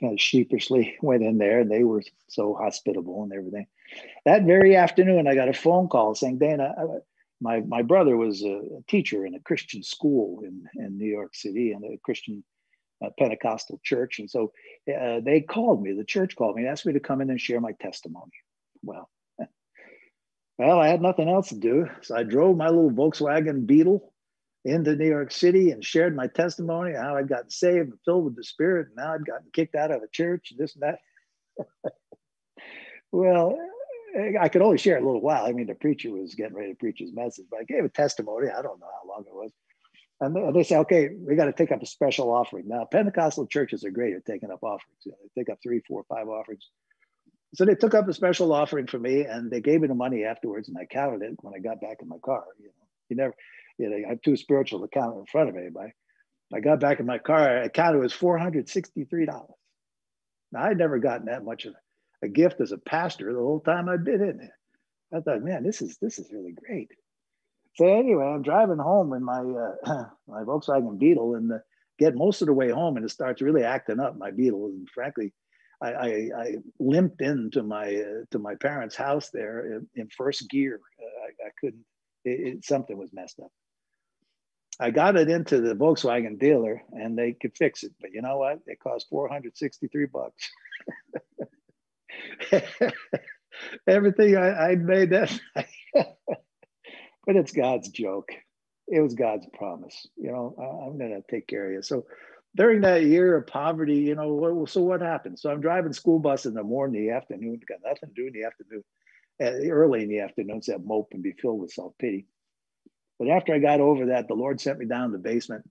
kind of sheepishly went in there, and they were so hospitable and everything. That very afternoon, I got a phone call saying, Dana, my, my brother was a teacher in a Christian school in, in New York City and a Christian uh, Pentecostal church. And so uh, they called me, the church called me and asked me to come in and share my testimony. Well, well, I had nothing else to do. So I drove my little Volkswagen Beetle into New York City and shared my testimony, how I'd gotten saved and filled with the Spirit. And now I'd gotten kicked out of a church, this and that. well, I could only share a little while. I mean, the preacher was getting ready to preach his message, but I gave a testimony. I don't know how long it was. And they, say, okay, we got to take up a special offering. Now, Pentecostal churches are great at taking up offerings. You know, they take up three, four, five offerings. So they took up a special offering for me and they gave me the money afterwards and I counted it when I got back in my car. You know, you never, you know, I'm too spiritual to count in front of anybody. I got back in my car, I counted it was $463. Now, I'd never gotten that much of a gift as a pastor the whole time I've been in it. I thought, man, this is this is really great. So anyway, I'm driving home in my uh, my Volkswagen Beetle and the, get most of the way home, and it starts really acting up. My Beetle, and frankly, I, I, I limped into my uh, to my parents' house there in, in first gear. Uh, I, I, couldn't. It, it, something was messed up. I got it into the Volkswagen dealer, and they could fix it. But you know what? It cost 463 bucks. everything I, I made that but it's God's joke. It was God's promise. You know, I, am going to take care of you. So during that year of poverty, you know, what, so what happened? So I'm driving school bus in the morning, the afternoon, got nothing to do in the afternoon, uh, early in the afternoon, that mope and be filled with self pity. But after I got over that, the Lord sent me down to the basement,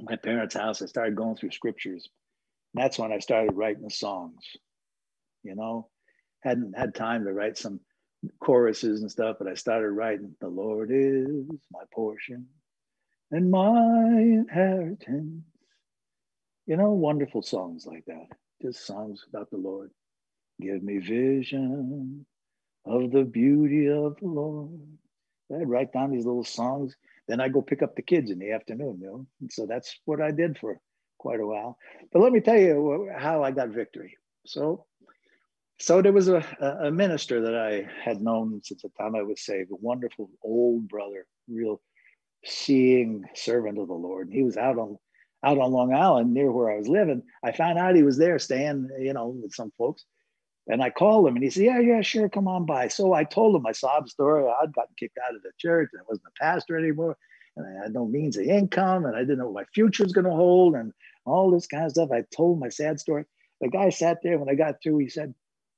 my parents' house. I started going through scriptures. And that's when I started writing the songs you know, hadn't had time to write some choruses and stuff, but I started writing, The Lord is my portion and my inheritance. You know, wonderful songs like that, just songs about the Lord. Give me vision of the beauty of the Lord. I'd write down these little songs. Then I go pick up the kids in the afternoon, you know. And so that's what I did for quite a while. But let me tell you how I got victory. So so there was a, a minister that I had known since the time I was saved, a wonderful old brother, real seeing servant of the Lord. And he was out on out on Long Island near where I was living. I found out he was there staying, you know, with some folks. And I called him and he said, Yeah, yeah, sure, come on by. So I told him my sob story. I'd gotten kicked out of the church and I wasn't a pastor anymore. And I had no means of income and I didn't know what my future was going to hold and all this kind of stuff. I told my sad story. The guy sat there when I got through, he said,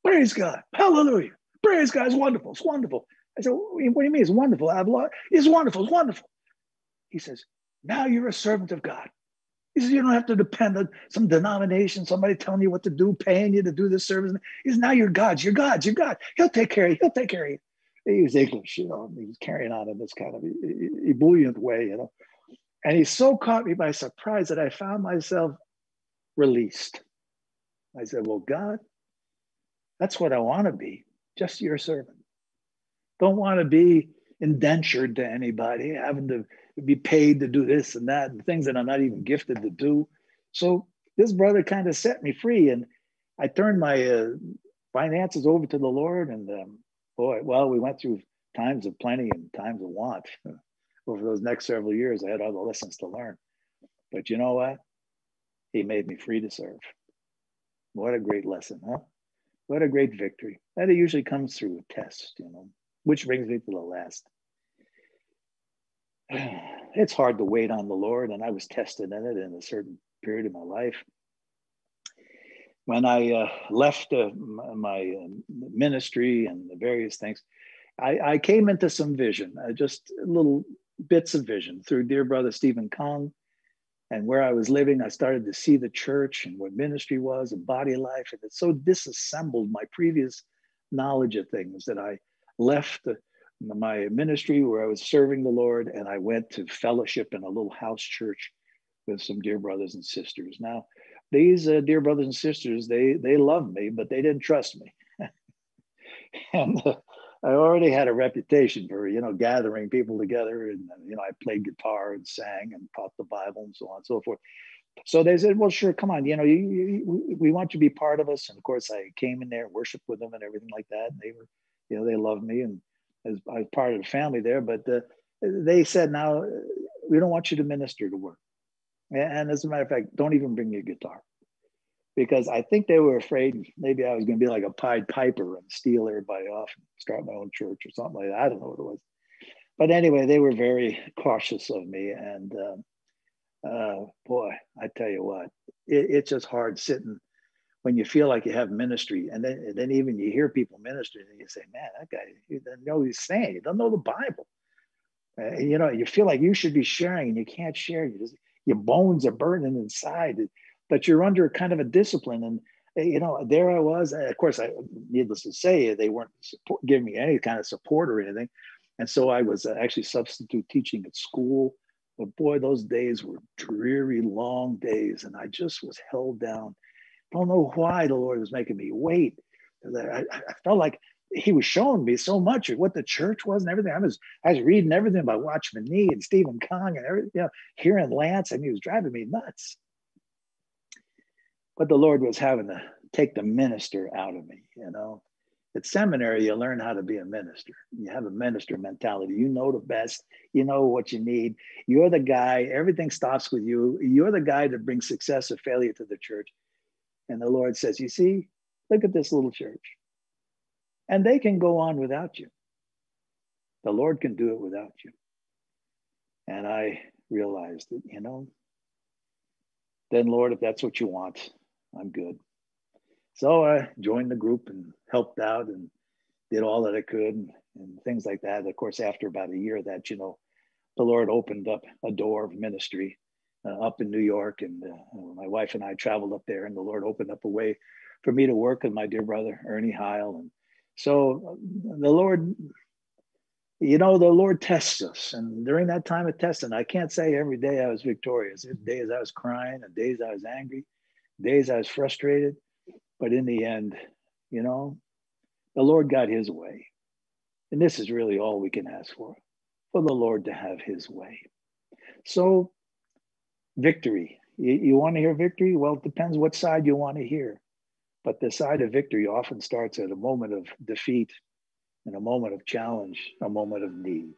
Praise God. Hallelujah. Praise God. It's wonderful. It's wonderful. I said, What do you mean it's wonderful? I've lost. It's wonderful. It's wonderful. He says, Now you're a servant of God. He says, You don't have to depend on some denomination, somebody telling you what to do, paying you to do this service. He says, Now you're God's. You're God's. You're God. He'll take care of you. He'll take care of you. He was English, you know, he was carrying on in this kind of ebullient way, you know. And he so caught me by surprise that I found myself released. I said, Well, God, that's what I want to be, just your servant. Don't want to be indentured to anybody, having to be paid to do this and that, and things that I'm not even gifted to do. So this brother kind of set me free, and I turned my uh, finances over to the Lord. And um, boy, well, we went through times of plenty and times of want. over those next several years, I had other lessons to learn. But you know what? He made me free to serve. What a great lesson, huh? What a great victory. That it usually comes through a test, you know, which brings me to the last. It's hard to wait on the Lord, and I was tested in it in a certain period of my life. When I uh, left uh, my uh, ministry and the various things, I, I came into some vision, uh, just little bits of vision through dear brother Stephen Kaung and where I was living, I started to see the church and what ministry was and body life. And it so disassembled my previous knowledge of things that I left the, my ministry where I was serving the Lord and I went to fellowship in a little house church with some dear brothers and sisters. Now, these uh, dear brothers and sisters, they they loved me, but they didn't trust me. and uh, I already had a reputation for, you know, gathering people together. And, you know, I played guitar and sang and taught the Bible and so on and so forth. So they said, well, sure, come on, you know, you, you, we want you to be part of us. And of course, I came in there, worshiped with them and everything like that. And they were, you know, they loved me and as I was part of the family there. But uh, they said, now we don't want you to minister to work. And as a matter of fact, don't even bring your guitar because I think they were afraid maybe I was going to be like a Pied Piper and steal everybody off and start my own church or something like that. I don't know what it was. But anyway, they were very cautious of me. And uh, uh, boy, I tell you what, it, it's just hard sitting when you feel like you have ministry. And then, and then even you hear people ministering and you say, man, that guy, he doesn't know what he's saying. He doesn't know the Bible. Uh, you know, you feel like you should be sharing and you can't share. You just, your bones are burning inside but you're under kind of a discipline. And eh, you know, there I was. Of course, I needless to say, they weren't support, giving me any kind of support or anything, and so I was uh, actually substitute teaching at school. But boy, those days were dreary, long days, and I just was held down. Don't know why the Lord was making me wait. I, I felt like he was showing me so much of what the church was and everything. I was I was reading everything about Watchman Nee and Stephen Kaung and everything, you know, hearing Lance, and he was driving me nuts. But the Lord was having to take the minister out of me, you know. At seminary, you learn how to be a minister. You have a minister mentality. You know the best. You know what you need. You're the guy. Everything stops with you. You're the guy that brings success or failure to the church. And the Lord says, You see, look at this little church. And they can go on without you. The Lord can do it without you. And I realized that, you know, then, Lord, if that's what you want, I'm good. So I joined the group and helped out and did all that I could and, things like that. Of course, after about a year, that you know, the Lord opened up a door of ministry uh, up in New York, and uh, my wife and I traveled up there, and the Lord opened up a way for me to work with my dear brother Ernie Heil, and so the Lord, you know, the Lord tests us, and during that time of testing, I can't say every day I was victorious. There's days I was crying, and days I was angry, days I was frustrated, but in the end, you know, the Lord got his way. And this is really all we can ask for for the Lord to have his way. So, victory. You, you want to hear victory? Well, it depends what side you want to hear. But the side of victory often starts at a moment of defeat, and a moment of challenge, a moment of need.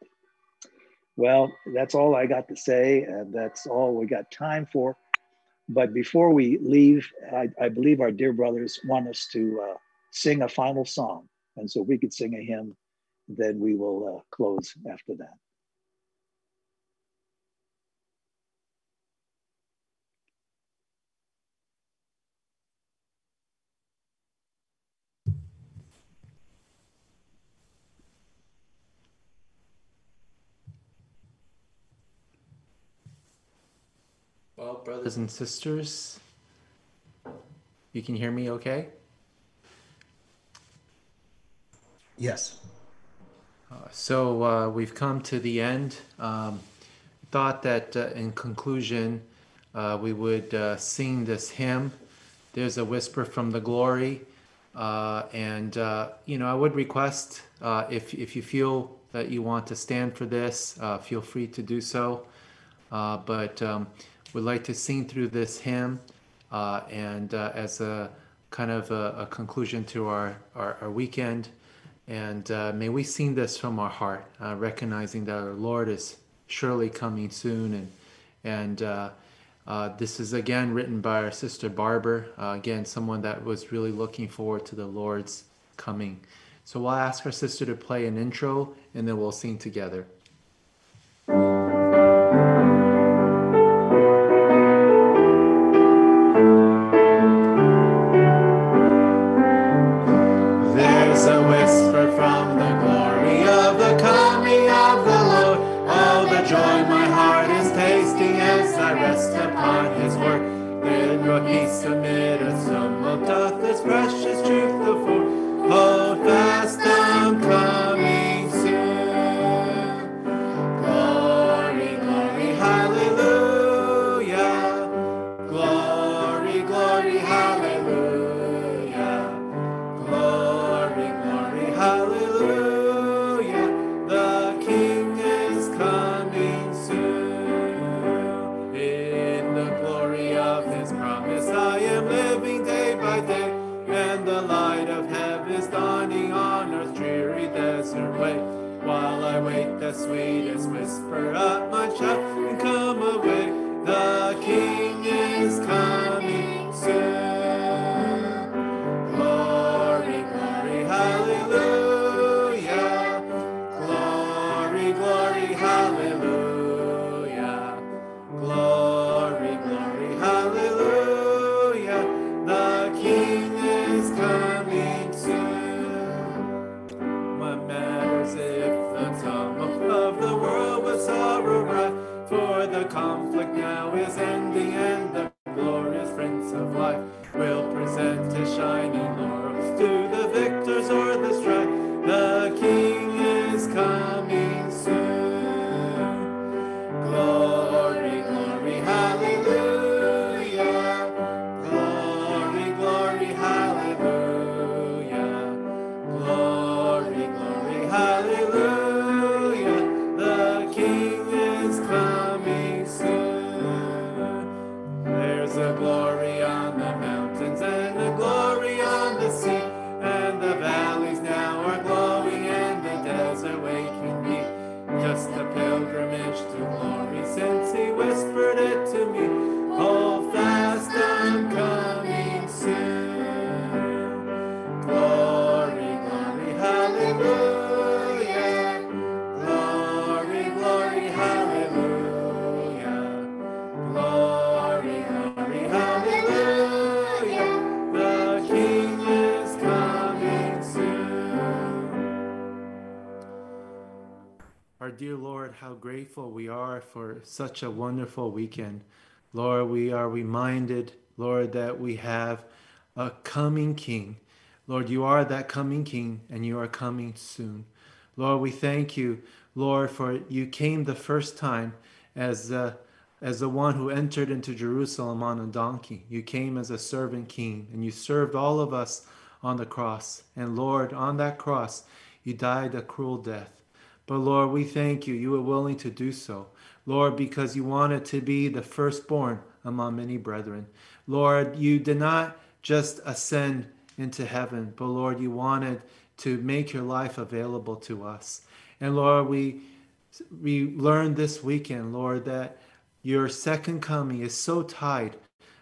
Well, that's all I got to say, and that's all we got time for. But before we leave, I, I believe our dear brothers want us to uh, sing a final song. And so we could sing a hymn, then we will uh, close after that. Well, brothers and sisters, you can hear me okay? Yes. Uh, so uh, we've come to the end. Um, thought that uh, in conclusion, uh, we would uh, sing this hymn. There's a whisper from the glory. Uh, and, you know, I would request if, if you feel that you want to stand for this, feel free to do so. but um, would like to sing through this hymn uh, and uh, as a kind of a, a conclusion to our, our, our weekend. And uh, may we sing this from our heart, uh, recognizing that our Lord is surely coming soon. And, and uh, uh, this is again written by our sister Barber, again, someone that was really looking forward to the Lord's coming. So we'll ask our sister to play an intro and then we'll sing together. Grateful we are for such a wonderful weekend. Lord, we are reminded, Lord, that we have a coming King. Lord, you are that coming King and you are coming soon. Lord, we thank you, Lord, for you came the first time as the, as the one who entered into Jerusalem on a donkey. You came as a servant king and you served all of us on the cross. And Lord, on that cross, you died a cruel death. But Lord, we thank you. You were willing to do so. Lord, because you wanted to be the firstborn among many brethren. Lord, you did not just ascend into heaven, but Lord, you wanted to make your life available to us. And Lord, we we learned this weekend, Lord, that your second coming is so tied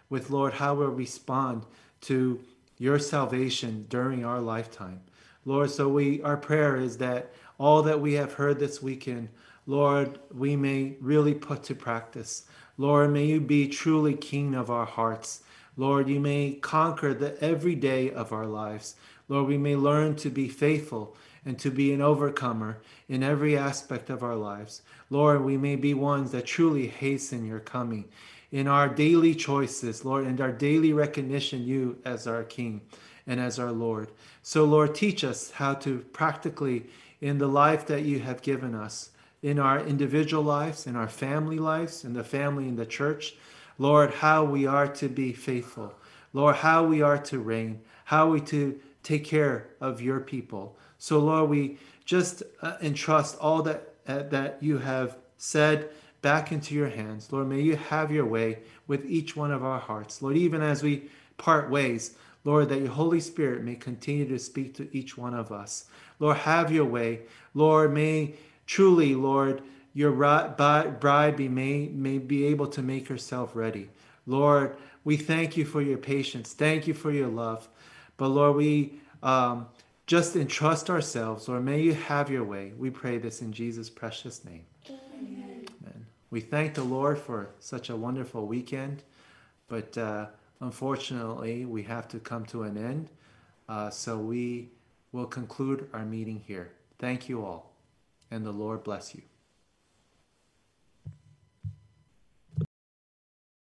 with Lord how we respond to your salvation during our lifetime. Lord, so we our prayer is that all that we have heard this weekend, Lord, we may really put to practice. Lord, may you be truly king of our hearts. Lord, you may conquer the every day of our lives. Lord, we may learn to be faithful and to be an overcomer in every aspect of our lives. Lord, we may be ones that truly hasten your coming in our daily choices, Lord, and our daily recognition you as our King and as our Lord. So, Lord, teach us how to practically in the life that you have given us, in our individual lives, in our family lives, in the family in the church. Lord, how we are to be faithful. Lord, how we are to reign, how we to take care of your people. So, Lord, we just uh, entrust all that uh, that you have said back into your hands. Lord, may you have your way with each one of our hearts. Lord, even as we part ways, Lord, that your Holy Spirit may continue to speak to each one of us. Lord, have your way. Lord, may truly, Lord, your bride be may, may be able to make herself ready. Lord, we thank you for your patience. Thank you for your love. But Lord, we um, just entrust ourselves. Lord, may you have your way. We pray this in Jesus' precious name. Amen. We thank the Lord for such a wonderful weekend, but uh, unfortunately, we have to come to an end. Uh, so we will conclude our meeting here. Thank you all, and the Lord bless you.